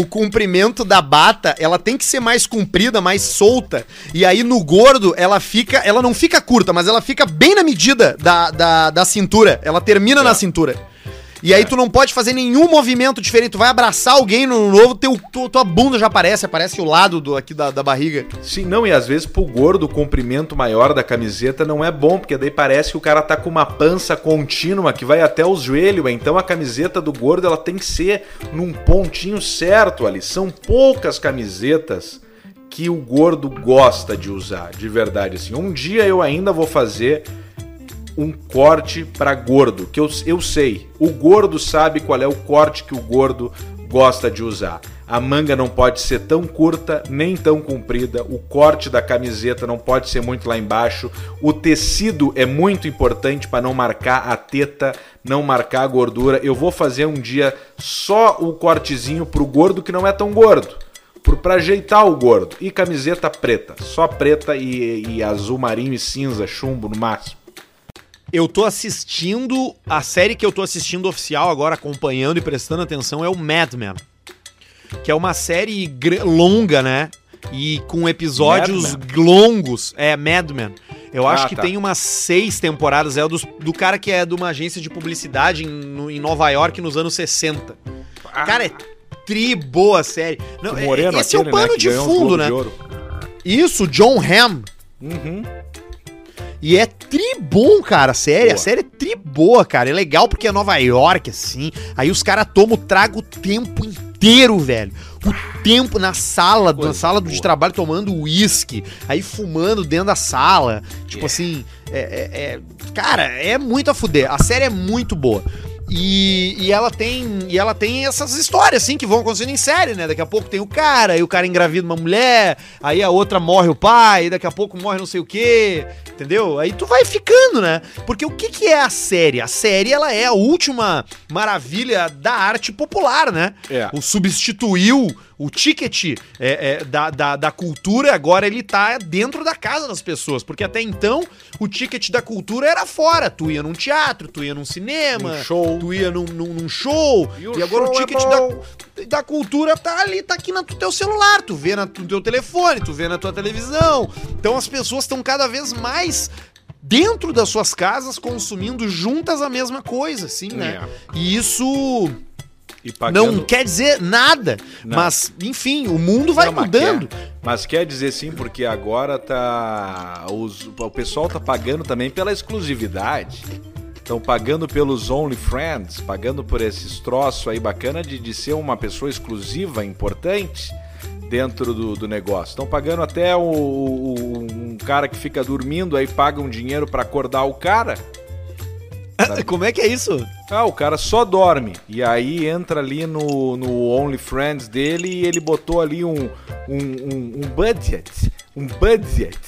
o comprimento da bata, ela tem que ser mais comprida, mais solta. E aí no gordo, ela fica. Ela não fica curta, mas ela fica bem na medida da, da, da cintura. Ela termina na cintura. E aí tu não pode fazer nenhum movimento diferente. Tu vai abraçar alguém no novo, teu, tu- tua bunda já aparece, aparece o lado do, aqui da, da barriga. Sim, não, e às vezes pro gordo o comprimento maior da camiseta não é bom, porque daí parece que o cara tá com uma pança contínua que vai até os joelhos, então a camiseta do gordo ela tem que ser num pontinho certo ali. São poucas camisetas que o gordo gosta de usar, de verdade assim. Um dia eu ainda vou fazer um corte para gordo, que eu, eu sei. O gordo sabe qual é o corte que o gordo gosta de usar. A manga não pode ser tão curta nem tão comprida, o corte da camiseta não pode ser muito lá embaixo, o tecido é muito importante para não marcar a teta, não marcar a gordura. Eu vou fazer um dia só o cortezinho pro gordo que não é tão gordo. Por, pra ajeitar o gordo. E camiseta preta. Só preta e, e azul marinho e cinza, chumbo no máximo. Eu tô assistindo. A série que eu tô assistindo oficial agora, acompanhando e prestando atenção, é o Mad Men. que é uma série longa, né? E com episódios longos. É, Mad Men. Eu Ah, acho que tá. tem umas seis temporadas. É o dos- do, cara que é de uma agência de publicidade em, no- em Nova York nos anos 60. Cara, é tri boa a série. Não, é- Moreno esse é o aquele, né, pano que de fundo, né? de. Isso, John Hamm. Uhum. E é tri bom, cara, a série. A Boa. série é tri boa, cara. É legal porque é Nova York, assim. Aí os caras tomam o trago o tempo inteiro, velho. O tempo na sala, na Coisa sala de boa. trabalho, tomando uísque. Aí fumando dentro da sala. Tipo É. assim, é, é- é- Cara, é muito a fuder. A série é muito boa. E, e ela tem e ela tem essas histórias assim que vão acontecendo em série, né? Daqui a pouco tem o cara, e o cara engravida uma mulher, aí a outra morre o pai, e daqui a pouco morre não sei o quê, entendeu? Aí tu vai ficando, né? Porque o que, que é a série? A série ela é a última maravilha da arte popular, né? É. O substituiu o ticket é, é, da, da, da cultura, agora ele tá dentro da casa das pessoas. Porque até então, o ticket da cultura era fora. Tu ia num teatro, tu ia num cinema, Um show. tu ia num, num, num show. E E, o agora o show é ticket bom. da, da cultura tá ali, tá aqui no teu celular. Tu vê na- no teu telefone, tu vê na tua televisão. Então as pessoas estão cada vez mais dentro das suas casas consumindo juntas a mesma coisa, assim, né? E isso pagando... não quer dizer nada, Não. mas enfim, o mundo vai Não, mas mudando. quer- Mas quer dizer sim, porque agora tá. Os, o pessoal tá pagando também pela exclusividade. Estão pagando pelos OnlyFriends, pagando por esses troços aí bacana de, de ser uma pessoa exclusiva, importante dentro do, do negócio. Estão pagando até o, o- um cara que fica dormindo aí paga um dinheiro pra acordar o cara. Como é que é isso? Ah, o cara só dorme. E aí entra ali no, no OnlyFriends dele e ele botou ali um, um, um, um budget. Um budget.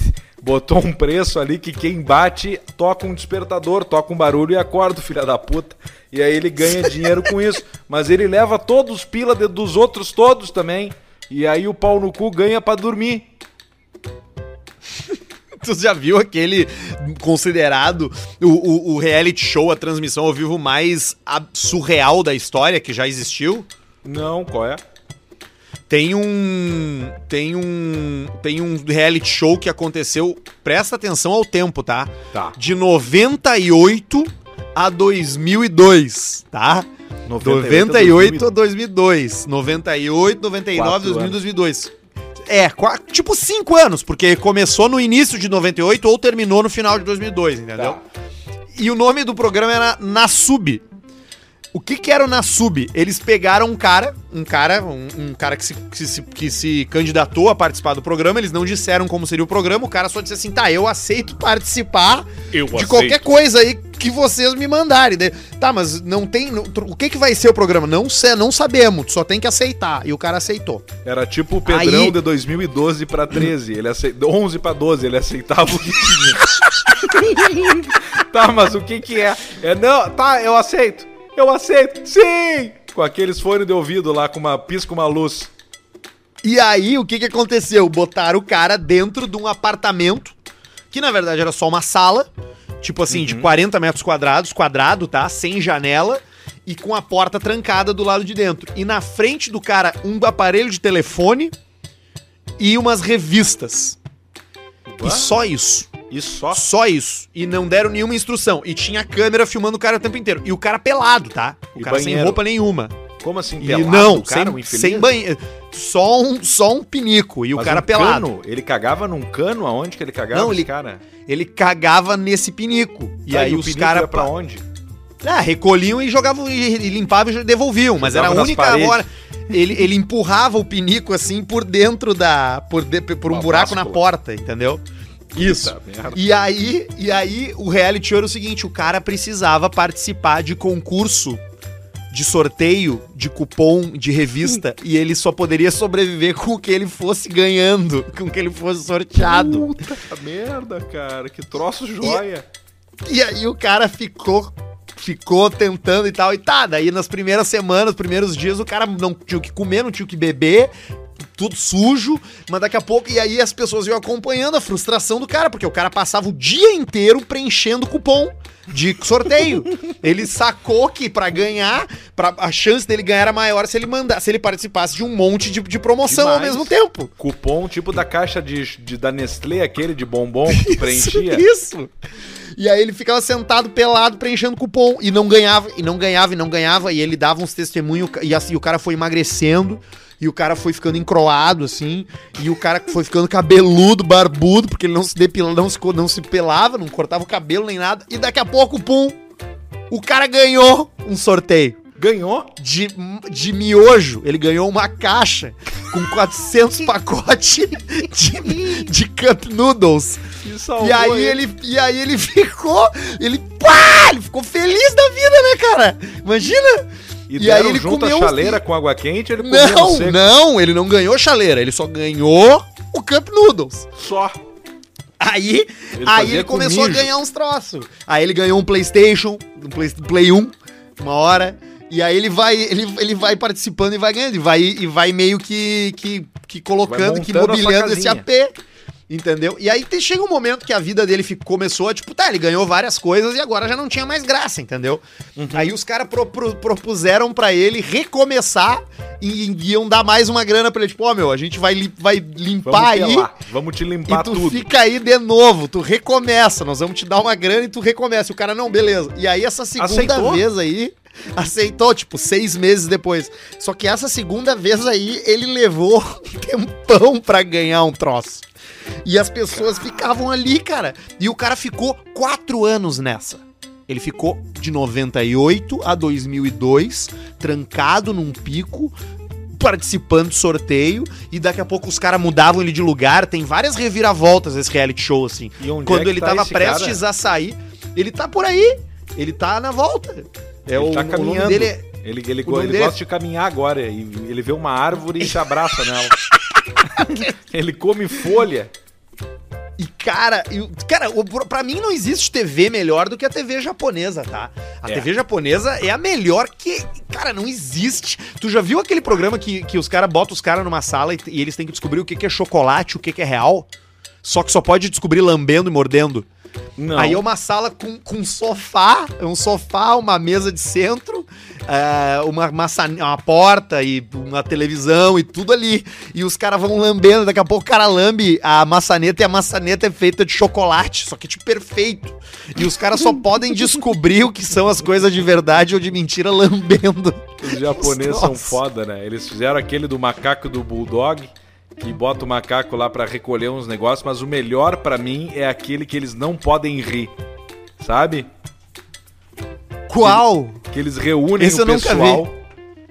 Botou um preço ali que quem bate toca um despertador, toca um barulho e acorda o filho da puta. E aí ele ganha dinheiro com isso. Mas ele leva todos os pila dos outros todos também. E aí o pau no cu ganha pra dormir. Tu já viu aquele considerado o, o, o reality show, a transmissão ao vivo mais surreal da história que já existiu? Não, qual é? Tem um. Tem um. Tem um reality show que aconteceu. Presta atenção ao tempo, tá? Tá. De 98 a 2002, tá? 98 a 2002. 98, 99, Quatro 2000, anos. 2002. É, tipo 5 anos, porque começou no início de 98 ou terminou no final de 2002, entendeu? Tá. E o nome do programa era Nasub. O que que era o Nasub? Eles pegaram um cara, um cara, um, um cara que se, que, se, que se candidatou a participar do programa, eles não disseram como seria o programa, o cara só disse assim, tá, eu aceito participar Eu de qualquer coisa aí que vocês me mandarem. Tá, mas não tem. não- o que que vai ser o programa? Não sei, não sabemos, só tem que aceitar. E o cara aceitou. Era tipo o Pedrão Aí- de 2012 pra 13. Ele acei... 11 pra 12, ele aceitava o que tinha. <laughs> tá, mas o que que é? É não, tá, eu aceito. Eu aceito. Sim! Com aqueles fones de ouvido lá com uma pisca uma luz. E aí, o que que aconteceu? Botaram o cara dentro de um apartamento, que na verdade era só uma sala, tipo assim, de 40 metros quadrados, quadrado, tá? Sem janela, e com a porta trancada do lado de dentro. E na frente do cara, um aparelho de telefone e umas revistas. E só isso. E só. Só isso. E não deram nenhuma instrução. E tinha câmera filmando o cara o tempo inteiro. E o cara pelado, tá? O E cara sem banheiro? roupa nenhuma. Como assim, E pelado? não, o cara, sem, um infeliz? sem banheiro. Só um, só um pinico. E o Mas cara um pelado. Cano? Ele cagava num cano? Aonde que ele cagava, Não, esse ele- cara? Ele cagava nesse pinico. E Tá, aí o os caras. ia pra onde? Ah, recolhiam e jogavam e, e limpavam e devolviam. Mas Jogava era a nas única paredes. hora. Ele, ele empurrava o pinico assim por dentro da. por, de- por um Uma buraco na báscula. porta, entendeu? Isso. Puta. E aí, e aí o reality show era o seguinte: o cara precisava participar de concurso de sorteio de cupom de revista e ele só poderia sobreviver com o que ele fosse ganhando, com o que ele fosse sorteado. Puta merda, cara. Que troço joia. E aí o cara ficou ficou tentando e tal e tá, daí nas primeiras semanas, primeiros dias o cara não tinha o que comer, não tinha o que beber, tudo sujo, mas daqui a pouco e aí as pessoas iam acompanhando a frustração do cara, porque o cara passava o dia inteiro preenchendo cupom de sorteio. <laughs> ele sacou que pra ganhar, pra, a chance dele ganhar era maior se ele mandar, se ele participasse de um monte de, de promoção ao Demais. mesmo tempo. Cupom tipo da caixa de, de- da Nestlé, aquele de bombom que tu preenchia. Isso, isso. E aí ele ficava sentado pelado preenchendo cupom e não ganhava, e não ganhava, e não ganhava, e ele dava uns testemunhos e assim o cara foi emagrecendo. E o cara foi ficando encroado, assim. E o cara foi ficando cabeludo, barbudo, porque ele não se depilava, não se, não se pelava, não cortava o cabelo nem nada. E daqui a pouco, pum, o cara ganhou um sorteio Ganhou? de, de miojo. Ele ganhou uma caixa com 400 pacotes de, de Cup Noodles. E, aí ele, e aí ele <laughs> ficou, ele, pá, ele ficou feliz da vida, né, cara? Imagina? E, E deram aí ele junto a comeu uns- chaleira com água quente, ele Não, seco. não, ele não ganhou chaleira, ele só ganhou o Cup Noodles. Só. Aí, Ele aí ele com começou a mijo. ganhar uns troços. Aí ele ganhou um PlayStation, um Play, Play 1, uma hora. E aí ele vai, ele, ele vai participando e vai ganhando, e vai, e vai meio que, que, que colocando, que a mobiliando esse. AP. Entendeu? E aí te- chega um momento que a vida dele começou a, tipo, tá, ele ganhou várias coisas e agora já não tinha mais graça, entendeu? Uhum. Aí os caras pro- pro- propuseram pra ele recomeçar e, e iam dar mais uma grana pra ele. Tipo, ó, meu, a gente vai, li- vai limpar Vamos aí. pelar. Vamos te limpar E tu tudo. fica aí de novo, tu recomeça, nós vamos te dar uma grana e tu recomeça. E o cara, não, beleza. E aí essa segunda Aceitou? vez aí, <laughs> aceitou, tipo, seis meses depois. Só que essa segunda vez aí, ele levou um tempão pra ganhar um troço. E as pessoas ficavam ali, cara. E o cara ficou quatro anos nessa. Ele ficou de 98 a 2002, trancado num pico, participando do sorteio, e daqui a pouco os caras mudavam ele de lugar. Tem várias reviravoltas esse reality show, assim. E onde Quando é ele tá tava prestes a sair, ele tá por aí. Ele tá na volta. É Ele o, tá o nome caminhando. dele é- Ele, ele, ele dele é- gosta de caminhar agora. E ele vê uma árvore e se abraça nela. <laughs> ele come folha. E, cara, e o- cara, pra mim não existe TV melhor do que a TV japonesa, tá? A É. TV japonesa é a melhor que. Cara, não existe. Tu já viu aquele programa que, que os caras botam os caras numa sala e, e eles têm que descobrir o que, que é chocolate, o que, que é real? Só que só pode descobrir lambendo e mordendo. Não. Aí é uma sala com, com um sofá, um sofá, uma mesa de centro, é, uma, maçane- uma porta e uma televisão e tudo ali. E os caras vão lambendo, daqui a pouco o cara lambe a maçaneta e a maçaneta é feita de chocolate, só que tipo perfeito. E os caras só podem descobrir o que são as coisas de verdade ou de mentira lambendo. Os japoneses são foda, né? Eles fizeram aquele do macaco do Bulldog, que bota o macaco lá pra recolher uns negócios, mas o melhor pra mim é aquele que eles não podem rir. Sabe? Qual? Que eles reúnem Esse o pessoal.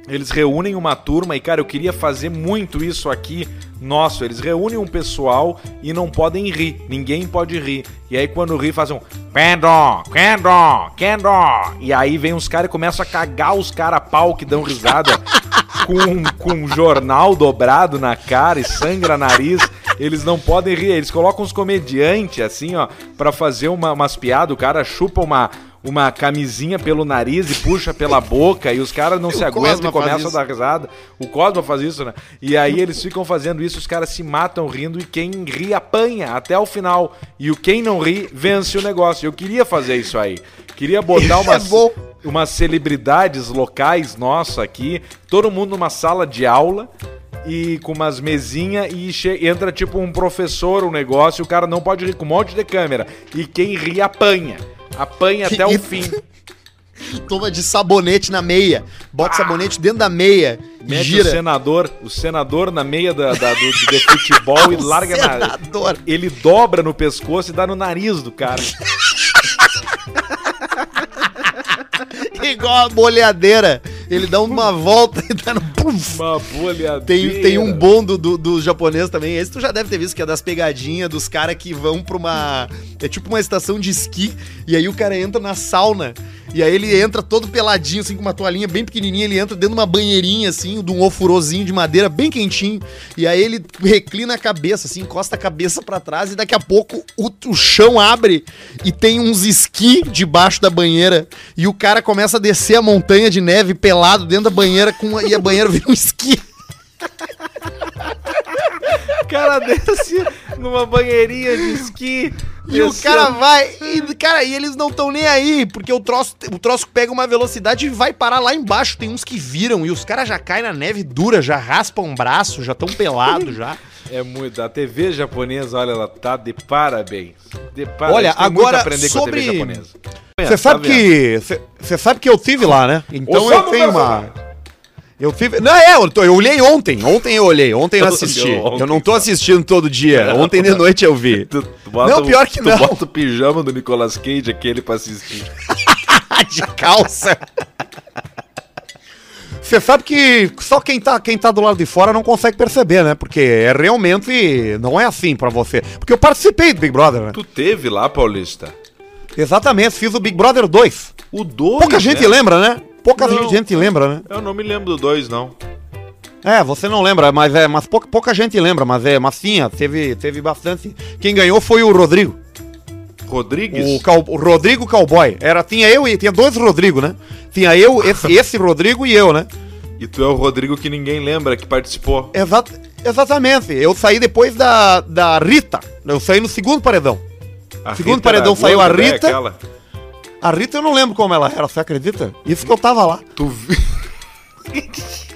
Eles reúnem uma turma e, cara, eu queria fazer muito isso aqui. Nosso, eles reúnem um pessoal e não podem rir. Ninguém pode rir. E aí, quando ri, fazem um. Kendon, Kendon, Kendon. E aí vem os caras e começam a cagar os caras pau que dão risada <laughs> com, com um jornal dobrado na cara e sangra nariz. Eles não podem rir. Eles colocam uns comediantes assim, ó, pra fazer uma, umas piadas. O cara chupa uma, uma camisinha pelo nariz e puxa pela boca e os caras não O se aguentam e começam a dar risada. O Cosma faz isso, né? E aí eles ficam fazendo isso, os caras se matam rindo e quem ri apanha até o final. E o quem não ri vence o negócio. Eu queria fazer isso aí. Queria botar Isso é umas celebridades locais nossa aqui, todo mundo numa sala de aula e com umas mesinhas e che- entra tipo um professor, um negócio, e o cara não pode rir com um monte de câmera. E quem ri apanha. Apanha até o fim. <laughs> Toma de sabonete na meia. Bota sabonete dentro da meia. Mete o gira. senador, o senador na meia da, da- do, de futebol <laughs> e O larga na. senador. Ele dobra no pescoço e dá no nariz do cara. <laughs> Igual a boleadeira. Ele dá uma volta e dá no. Puf. <laughs> Uma bolha Tem, tem um bom do, do, do japonês também. Esse tu já deve ter visto, que é das pegadinhas dos caras que vão pra uma. É tipo uma estação de esqui. E aí o cara entra na sauna. E aí ele entra todo peladinho, assim, com uma toalhinha bem pequenininha. Ele entra dentro de uma banheirinha, assim, de um ofurozinho de madeira bem quentinho. E aí ele reclina a cabeça, assim, encosta a cabeça pra trás. E daqui a pouco o, o chão abre e tem uns esqui debaixo da banheira. E o cara começa a descer a montanha de neve pelado dentro da banheira com e a banheira vira um esqui. O cara desce numa banheirinha de esqui E o cara vai. E, cara, e eles não estão nem aí, porque o troço, o troço pega uma velocidade e vai parar lá embaixo. Tem uns que viram e os caras já caem na neve dura, já raspam um braço, já estão pelados já. É muito. A TV japonesa, olha, ela tá de parabéns. De parabéns. Olha, Tem agora aprender com a TV sobre- japonesa. Você sabe Tá que. Você sabe que eu tive lá, né? Então eu tenho Brasil. uma. Eu tive. Não, é, eu, tô- eu olhei ontem. Ontem eu olhei. Ontem eu <laughs> assisti. Ontem, Eu não tô assistindo todo dia. <laughs> Ontem de noite eu vi. Tu, tu bota Não, pior que tu não. bota o pijama do Nicolas Cage, aquele pra assistir. <laughs> de calça. Você sabe que só quem tá, quem tá do lado de fora não consegue perceber, né? Porque é realmente não é assim pra você. Porque eu participei do Big Brother, né? Tu teve lá, Paulista? Exatamente, fiz o Big Brother 2. O 2, Pouca gente lembra, né? Pouca Não. gente lembra, né? Eu não me lembro do 2, não. É, você não lembra, mas é, mas pouca, pouca gente lembra, mas é, mas sim, teve, teve bastante. Quem ganhou foi o Rodrigo. Rodrigues? O, Cal- o Rodrigo Cowboy. Era, tinha eu e tinha dois Rodrigo, né? Tinha eu, esse, <laughs> esse Rodrigo e eu, né? E tu é o Rodrigo que ninguém lembra, que participou. Exa exatamente. Eu saí depois da, da Rita. Eu saí no segundo paredão. A Segundo Rita paredão saiu a gorda, né, Rita. A Rita eu não lembro como ela era, você acredita? Isso que eu tava lá. Tu vi... <laughs>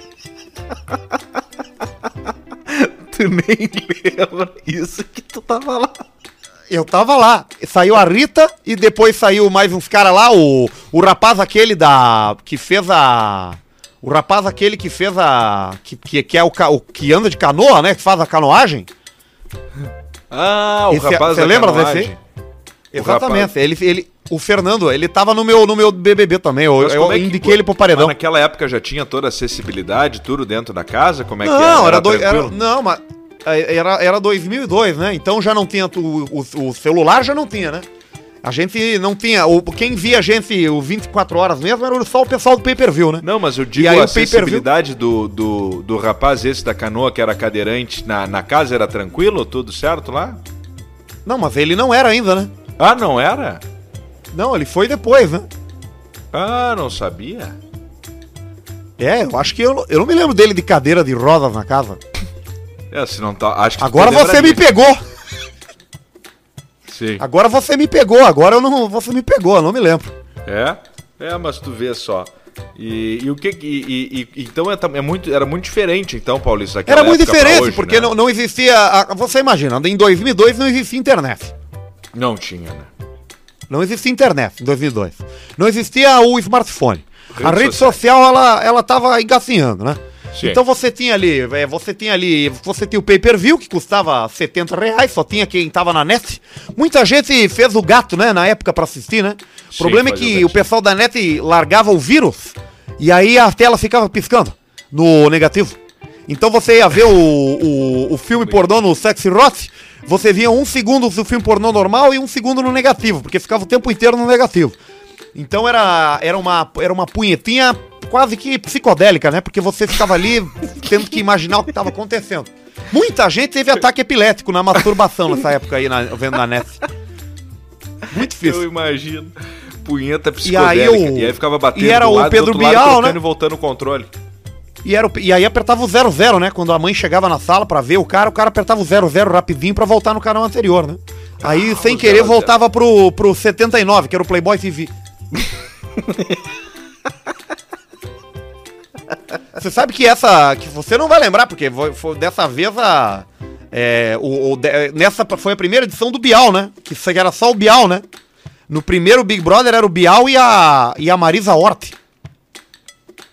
tu nem lembra isso que tu tava lá. Eu tava lá. Saiu a Rita e depois saiu mais uns caras lá. O, o rapaz aquele da. que fez a. O rapaz aquele que fez a. que, que, que é o, o que anda de canoa, né? Que faz a canoagem. <laughs> Ah, o Esse é- rapaz você lembra canoagem. desse Exatamente. rapaz. Ele, ele, o Fernando, ele tava no meu, no meu BBB também. Eu, eu é que- indiquei ele pro paredão. Naquela época já tinha toda a acessibilidade, tudo dentro da casa? Como é que Não, era? era, dois, era? Não, mas. É, Era, era 2002, né? Então já não tinha. O, o, o celular já não tinha, né? A gente não tinha. O, quem via a gente o 24 horas mesmo era só o pessoal do pay per view, né? Não, mas eu digo aí a acessibilidade do, do, do rapaz esse da canoa que era cadeirante na, na casa era tranquilo? Tudo certo lá? Não, mas ele não era ainda, né? Ah, não era? Não, ele foi depois, né? Ah, não sabia. É, eu acho que eu, eu não me lembro dele de cadeira de rodas na casa. É, se não tá. Acho que Agora você me pegou! Sim. Agora você me pegou, agora eu não. Você me pegou, eu não me lembro. É? É, mas tu vê só. E, e o que. E, e- então é, é muito, era muito diferente, então, Paulista. Era muito diferente, hoje, porque né? não, não existia. a- você imagina, em 2002 não existia internet. Não tinha, né? Não existia internet em 2002. Não existia o smartphone. Rede a rede social. social, ela, ela tava engacinhando, né? Sim. Então você tinha ali, é, você tinha ali, você tinha o pay-per-view que custava 70 reais, só tinha quem tava na net. Muita gente fez o gato, né, na época pra assistir, né? O Sim, problema é fazia o que o pessoal da net largava o vírus e aí a tela ficava piscando no negativo. Então você ia ver o, o, o filme pornô no Sexy Rot, você via um segundo do filme pornô normal e um segundo no negativo, porque ficava o tempo inteiro no negativo. Então era, era, uma, era uma punhetinha quase que psicodélica, né? Porque você ficava ali tendo que imaginar o que estava acontecendo. Muita gente teve ataque epilético na masturbação nessa época aí, na, vendo na net. Muito Eu difícil. imagino. Punheta E psicodélica. aí o- E aí ficava batendo e era o lado, do Pedro Bial, né? e voltando o controle. E, era o- e aí apertava o 00, né? Quando a mãe chegava na sala pra ver o cara, o cara apertava o 00 rapidinho pra voltar no canal anterior, né? Aí, Ah, sem querer, 00. voltava pro, pro 79, que era o Playboy TV. <laughs> você sabe que essa. que você não vai lembrar, porque foi, foi dessa vez a. é, o, o- de- nessa foi a primeira edição do Bial, né? Que isso aqui era só o Bial, né? No primeiro Big Brother era o Bial e a, e a Marisa Hort.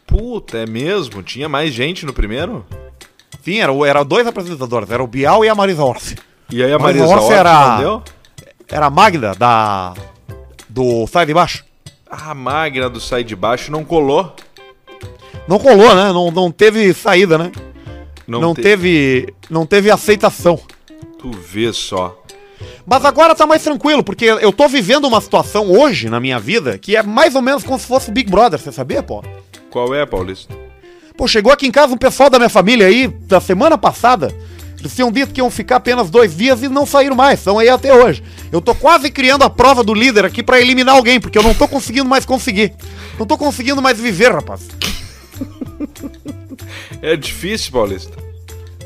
Puta, é mesmo? Tinha mais gente no primeiro? Sim, era, o- era dois apresentadores, era o Bial e a Marisa Hort. E aí a Marisa o Orce Hort era-? Era a Magda, da. Do Sai de Baixo. A máquina do Sai de Baixo não colou. Não colou, né? Não, não teve saída, né? Não, te- teve. Não teve aceitação. Tu vê só. Mas agora tá mais tranquilo, porque eu tô vivendo uma situação hoje na minha vida que é mais ou menos como se fosse Big Brother, você sabia, pô? Qual é, Paulista? Pô, chegou aqui em casa um pessoal da minha família aí, da semana passada. Eles tinham dito que iam ficar apenas dois dias e não saíram mais, estão aí até hoje. Eu tô quase criando a prova do líder aqui pra eliminar alguém, porque eu não tô conseguindo mais conseguir. Não tô conseguindo mais viver, rapaz. <laughs> É difícil, Paulista.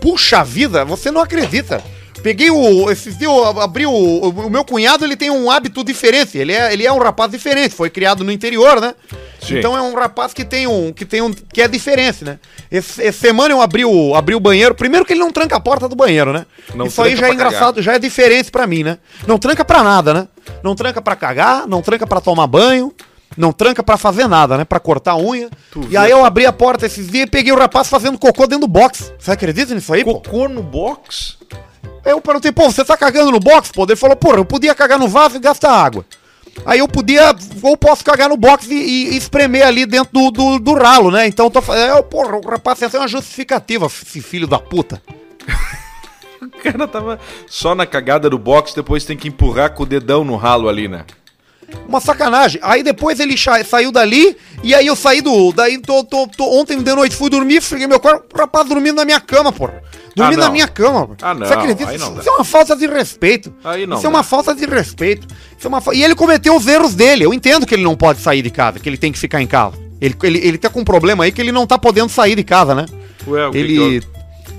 Puxa vida, você não acredita. Peguei o. Dias eu abri o. O meu cunhado ele tem um hábito diferente. Ele é, ele é um rapaz diferente. Foi criado no interior, né? Sim. Então é um rapaz que tem um. que tem um. que é diferente, né? Esse, essa semana eu abri o, abri o banheiro. Primeiro que ele não tranca a porta do banheiro, né? Não Isso aí já é engraçado, já é diferente pra mim, né? Não tranca pra nada, né? Não tranca pra cagar, não tranca pra tomar banho. Não tranca pra fazer nada, né? Pra cortar a unha. Tu e vê, aí eu abri a porta esses dias e peguei o rapaz fazendo cocô dentro do box. Você acredita nisso aí, pô? Cocô no box? Eu perguntei, pô, você tá cagando no box, pô? Ele falou, porra, eu podia cagar no vaso e gastar água. Aí eu podia, ou posso cagar no box e, e espremer ali dentro do, do, do ralo, né? Então eu tô fazendo, porra, o rapaz, essa é uma justificativa, esse filho da puta. <laughs> O cara tava só na cagada do box, depois tem que empurrar com o dedão no ralo ali, né? Uma sacanagem. Aí depois ele saiu dali, e aí eu saí do. Daí tô, tô, tô- ontem de noite fui dormir, cheguei meu quarto, o rapaz dormindo na minha cama, porra. Dormindo Ah, na minha cama. porra. Ah, não, Você acredita? Isso, dá. isso é uma falta de respeito. Aí não Isso é dá. uma falta de respeito. Isso é uma fa- E ele cometeu os erros dele. Eu entendo que ele não pode sair de casa, que ele tem que ficar em casa. Ele, ele, ele tá com um problema aí que ele não tá podendo sair de casa, né? Ué, o que ele. que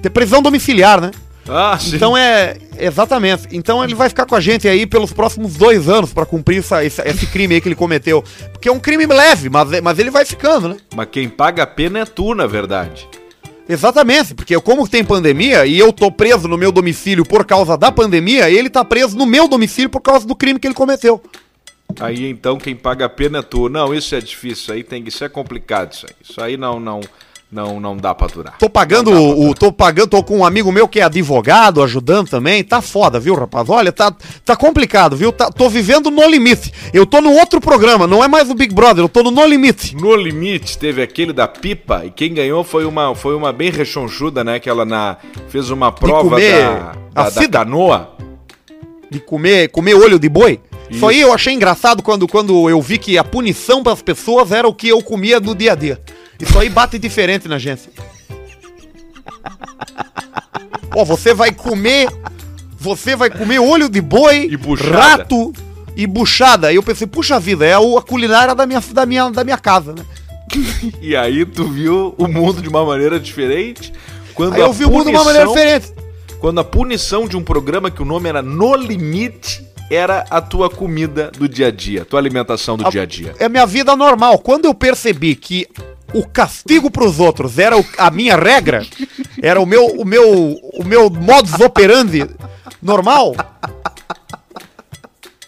Tem prisão domiciliar, né? Ah, sim. Então é. Exatamente. Então ele vai ficar com a gente aí pelos próximos dois anos pra cumprir essa- esse, esse crime aí que ele cometeu. Porque é um crime leve, mas, mas ele vai ficando, né? Mas quem paga a pena é tu, na verdade. Exatamente, porque como tem pandemia e eu tô preso no meu domicílio por causa da pandemia, ele tá preso no meu domicílio por causa do crime que ele cometeu. Aí então quem paga a pena é tu. Não, isso é difícil, aí tem, isso é complicado isso aí. Isso aí não, não, não, não dá pra aturar. Tô pagando pra o. Tô pagando, tô com um amigo meu que é advogado, ajudando também. Tá foda, viu, rapaz? Olha, tá, tá complicado, viu? Tá- tô vivendo no limite. Eu tô no outro programa, não é mais o Big Brother, eu tô no No Limite. No limite teve aquele da pipa e quem ganhou foi uma, foi uma bem rechonchuda, né? Que ela na, fez uma prova comer da, a da, da canoa. De comer, comer olho de boi. Isso. Isso. aí eu achei engraçado quando, quando eu vi que a punição para as pessoas era o que eu comia no dia a dia. Isso aí bate diferente na gente. Ó, você vai comer. Você vai comer olho de boi, E buchada. rato e buchada. Aí eu pensei, puxa vida, é a culinária da minha, da minha, da minha casa, né? E aí tu viu o mundo de uma maneira diferente. Quando Aí eu vi o mundo de uma maneira diferente. Quando a punição de um programa que o nome era No Limite era a tua comida do dia a dia, tua alimentação do dia a dia. É minha vida normal. Quando eu percebi que o castigo pros outros era o- a minha regra, era o meu, o meu, o meu modus operandi normal.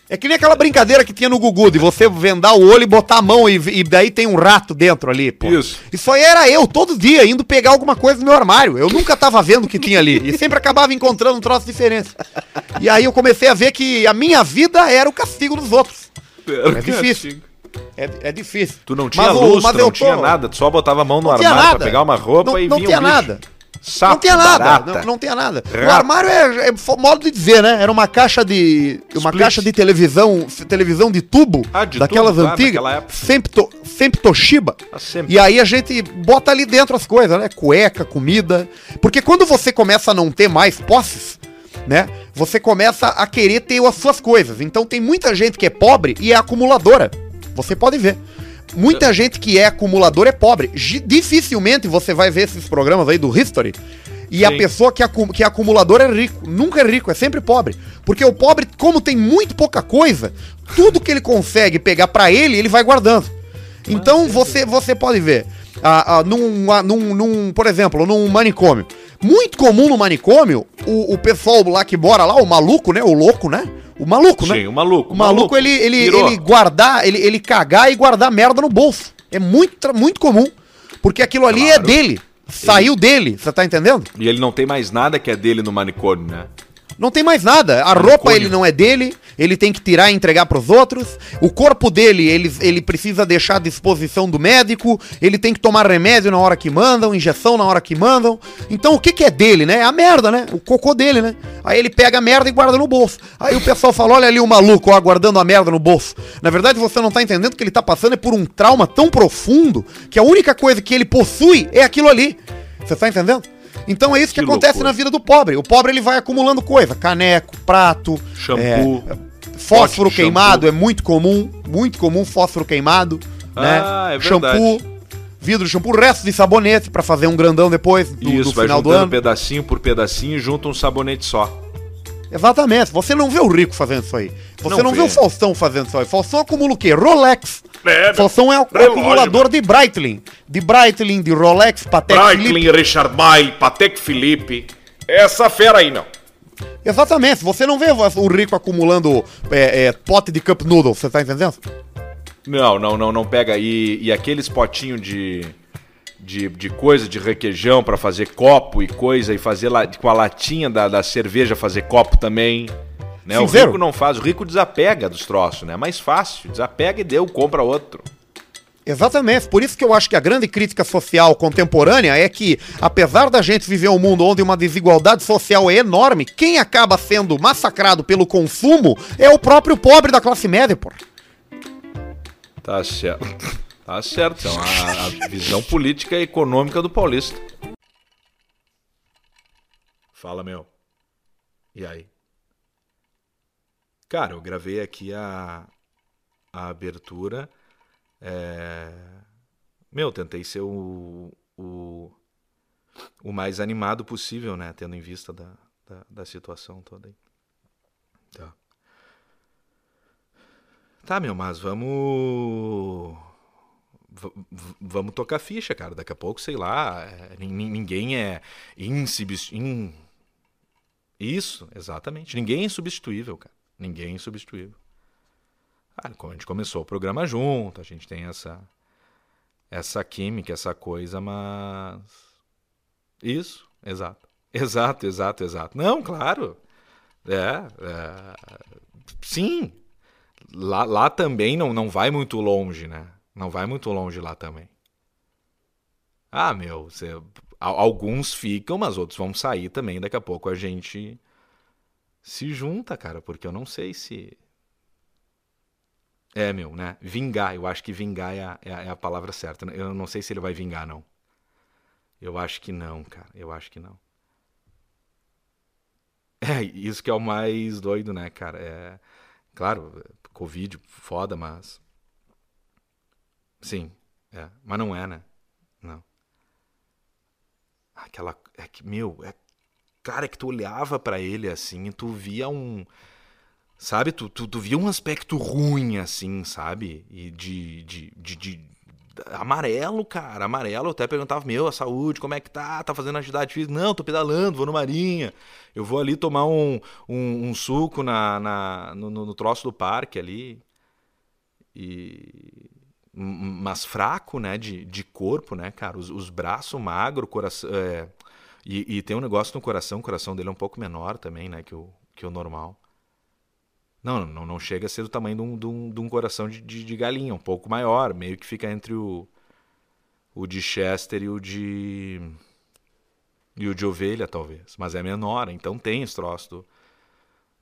É que nem aquela brincadeira que tinha no Gugu, de você vendar o olho e botar a mão e, e daí tem um rato dentro ali, pô. Isso. Isso aí era eu, todo dia, indo pegar alguma coisa no meu armário. Eu nunca tava vendo o que tinha ali. E sempre acabava encontrando um troço diferente. E aí eu comecei a ver que a minha vida era o castigo dos outros. É difícil. É, é difícil. Tu não tinha Mas o- luz, mas tu não tô- tinha nada, tu só botava a mão no Não armário nada. pra pegar uma roupa não, e não vinha tinha um nada. Sapo, não tinha nada. barata. Não, não tinha nada. O Rato. armário é, é modo de dizer, né? Era uma caixa de. Uma Split. caixa de televisão. televisão de tubo. Ah, de daquelas tubo, claro, antigas. época. sempre, to, sempre Toshiba. Ah, sempre. E aí a gente bota ali dentro as coisas, né? Cueca, comida. Porque quando você começa a não ter mais posses, né? Você começa a querer ter as suas coisas. Então tem muita gente que é pobre e é acumuladora. Você pode ver. Muita gente que é acumulador é pobre. Dificilmente você vai ver esses programas aí do History. E a Sim. pessoa que, acu- que é acumulador é rico. Nunca é rico, é sempre pobre. Porque o pobre, como tem muito pouca coisa, tudo que ele consegue pegar pra ele, ele vai guardando. Então você, você pode ver, ah, ah, num, ah, num, num, por exemplo, num manicômio. Muito comum no manicômio, o, o pessoal lá que mora lá, o maluco, né? O louco, né? O maluco, né? Sim, o maluco. O maluco, ele, ele, pirou. ele guardar, ele, ele cagar e guardar merda no bolso. É muito, muito comum. Porque aquilo ali é Claro. dele. Saiu dele, você tá entendendo? E ele não tem mais nada que é dele no manicômio, né? Não tem mais nada. A roupa ele não é dele, ele tem que tirar e entregar pros outros. O corpo dele, ele, ele precisa deixar à disposição do médico, ele tem que tomar remédio na hora que mandam, injeção na hora que mandam. Então o que que é dele, né? É a merda, né? O cocô dele, né? Aí ele pega a merda e guarda no bolso. Aí o pessoal fala, olha ali o maluco, ó, guardando a merda no bolso. Na verdade, você não tá entendendo que ele tá passando é por um trauma tão profundo que a única coisa que ele possui é aquilo ali. Você tá entendendo? Então é isso que, Que acontece loucura. na vida do pobre. O pobre ele vai acumulando coisa, caneco, prato, Shampoo. é, fósforo pote queimado shampoo. é muito comum, muito comum fósforo queimado, Ah, né? é shampoo, vidro de shampoo, resto de sabonete pra fazer um grandão depois do, Isso, do vai final do juntando ano. pedacinho por pedacinho e junta um sabonete só. Exatamente. Você não vê o Rico fazendo isso aí. Você não, Não vê o Faustão fazendo isso aí. Faustão acumula o quê? Rolex. É, Faustão é o acumulador de Breitling. De Breitling, de Rolex, Patek. Breitling, Richard May, Patek Philippe. Essa fera aí não. Exatamente. Você não vê o Rico acumulando é, é, pote de cup noodle. Você tá entendendo? Não, não, não, não pega. E, e aqueles potinhos de, de, de coisa, de requeijão pra fazer copo e coisa, e fazer la, com a latinha da, da cerveja fazer copo também. Né? O rico não faz, o rico desapega dos troços, né? É mais fácil, desapega e deu, compra outro. Exatamente. Por isso que eu acho que a grande crítica social contemporânea é que, apesar da gente viver um mundo onde uma desigualdade social é enorme, quem acaba sendo massacrado pelo consumo é o próprio pobre da classe média, pô. Tá certo. <laughs> Tá certo, então a, a visão política e econômica do paulista. Fala, meu. E aí? Cara, eu gravei aqui a, a abertura. É... Meu, tentei ser o, o, o mais animado possível, né? Tendo em vista da, da, da situação toda aí. Tá. Tá, meu, mas vamos. Vamos tocar ficha, cara. Daqui a pouco, sei lá. é, nin- nin- ninguém é insubst... in- Isso, exatamente. Ninguém é insubstituível, cara. Ninguém é insubstituível. Ah, a gente começou o programa junto, a gente tem essa. Essa química, essa coisa, mas. Isso, exato. Exato, exato, exato. Não, claro. É, é, sim. Lá, lá também não, não vai muito longe, né? Não vai muito longe lá também. Ah, meu, você, alguns ficam, mas outros vão sair também. Daqui a pouco a gente se junta, cara, porque eu não sei se. É, meu, né? Vingar, eu acho que vingar é a, é a- é a palavra certa. Eu não sei se ele vai vingar, não. Eu acho que não, cara. Eu acho que não. É, isso que é o mais doido, né, cara? É, claro, Covid, foda, mas. Sim, é. Mas não é, né? Não. Aquela. É que, meu, é. Cara, é que tu olhava pra ele assim e tu via um. Sabe, tu, tu, tu via um aspecto ruim, assim, sabe? E de, de, de, de- Amarelo, cara, amarelo. Eu até perguntava, meu, a saúde, como é que tá? Tá fazendo atividade física? Não, tô pedalando, vou no Marinha. Eu vou ali tomar um, um, um suco na, na, no no troço do parque ali. E. Mas fraco, né? De, de corpo, né, cara? Os, os braços magro, coração. é, E, e tem um negócio no coração, o coração dele é um pouco menor também, né? Que o, que o normal. Não, não, não chega a ser do tamanho de um, de um, de um coração de, de, de galinha, um pouco maior, meio que fica entre o, o de Chester e o de. e o de ovelha, talvez. Mas é menor, então tem esse troço do,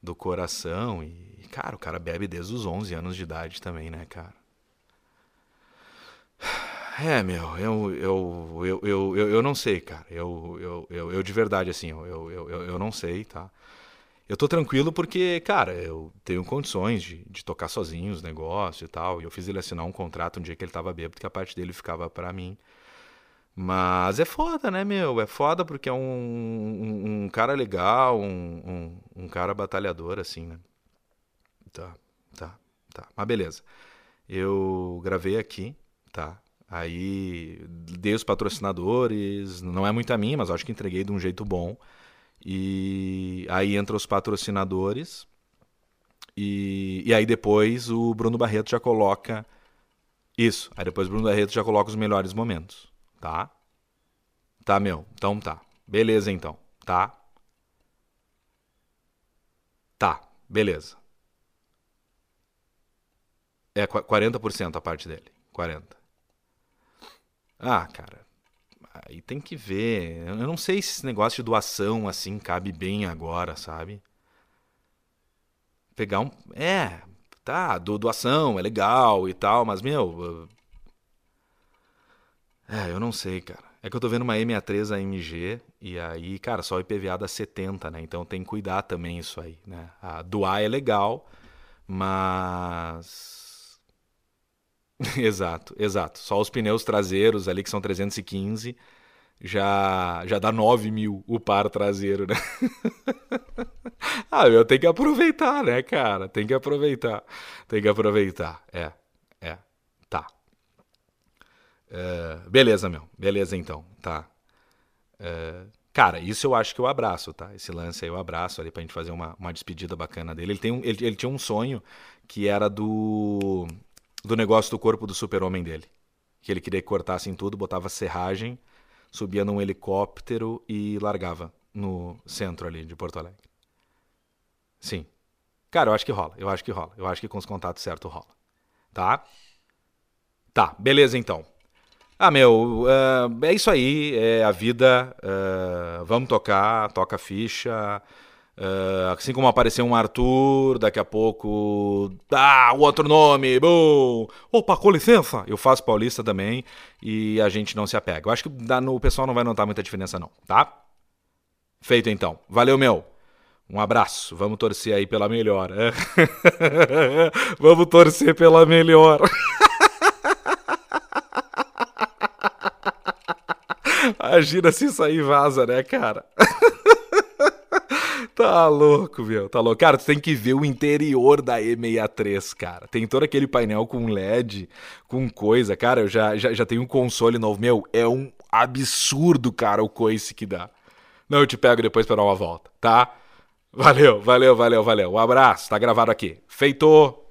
do coração. E, cara, o cara bebe desde os 11 anos de idade também, né, cara? É, meu, eu, eu, eu, eu, eu, não sei, cara. Eu, eu, eu, eu de verdade, assim, eu, eu, eu, eu- não sei, tá? Eu tô tranquilo porque, cara, eu tenho condições de, de tocar sozinho os negócios e tal. E eu fiz ele assinar um contrato um dia que ele tava bêbado, que a parte dele ficava pra mim. Mas é foda, né, meu? É foda porque é um, um, um cara legal, um, um, um cara batalhador, assim, né? Tá, tá, tá. Mas beleza. Eu gravei aqui, tá? Aí dei os patrocinadores, não é muito a mim, mas acho que entreguei de um jeito bom. E aí entra os patrocinadores. E, e aí depois o Bruno Barreto já coloca. Isso. Aí depois o Bruno Barreto já coloca os melhores momentos. Tá? Tá, meu. Então tá. Beleza, então. Tá? Tá. Beleza. É qua- 40% a parte dele. 40%. Ah, cara. Aí tem que ver. Eu não sei se esse negócio de doação assim cabe bem agora, sabe? Pegar um. É, tá, do, doação é legal e tal, mas, meu. É, eu não sei, cara. É que eu tô vendo uma M63 AMG e aí, cara, só o IPVA dá 70, né? Então tem que cuidar também isso aí, né? A doar é legal, mas. <laughs> exato, exato. Só os pneus traseiros ali que são 315 já, já dá 9 mil o par traseiro, né? <laughs> ah, meu, tem que aproveitar, né, cara? Tem que aproveitar. Tem que aproveitar. É, é, tá. É, beleza, meu. Beleza, então. Tá. É, cara, isso eu acho que eu abraço, tá? Esse lance aí eu abraço ali pra gente fazer uma, uma despedida bacana dele. Ele, tem um, ele, ele tinha um sonho que era do, do negócio do corpo do super-homem dele. Que ele queria que cortassem tudo, botava serragem subia num helicóptero e largava no centro ali de Porto Alegre. Sim. Cara, eu acho que rola. Eu acho que rola. Eu acho que com os contatos certos rola. Tá? Tá, beleza então. Ah, meu, uh, é isso aí. É a vida. Uh, vamos tocar, toca ficha. Uh, assim como apareceu um Arthur, daqui a pouco. Ah, o outro nome! Bom! Opa, com licença! Eu faço paulista também e a gente não se apega. Eu acho que no, o pessoal não vai notar muita diferença, não, tá? Feito então. Valeu, meu! Um abraço. Vamos torcer aí pela melhor. <laughs> Vamos torcer pela melhor. <laughs> Imagina se isso aí vaza, né, cara? <laughs> Tá louco, meu. Tá louco. Cara, tu tem que ver o interior da E63, cara. Tem todo aquele painel com LED, com coisa. Cara, eu já, já, já tenho um console novo. Meu, é um absurdo, cara, o coice que dá. Não, eu te pego depois pra dar uma volta, tá? Valeu, valeu, valeu, valeu. Um abraço. Tá gravado aqui. Feito!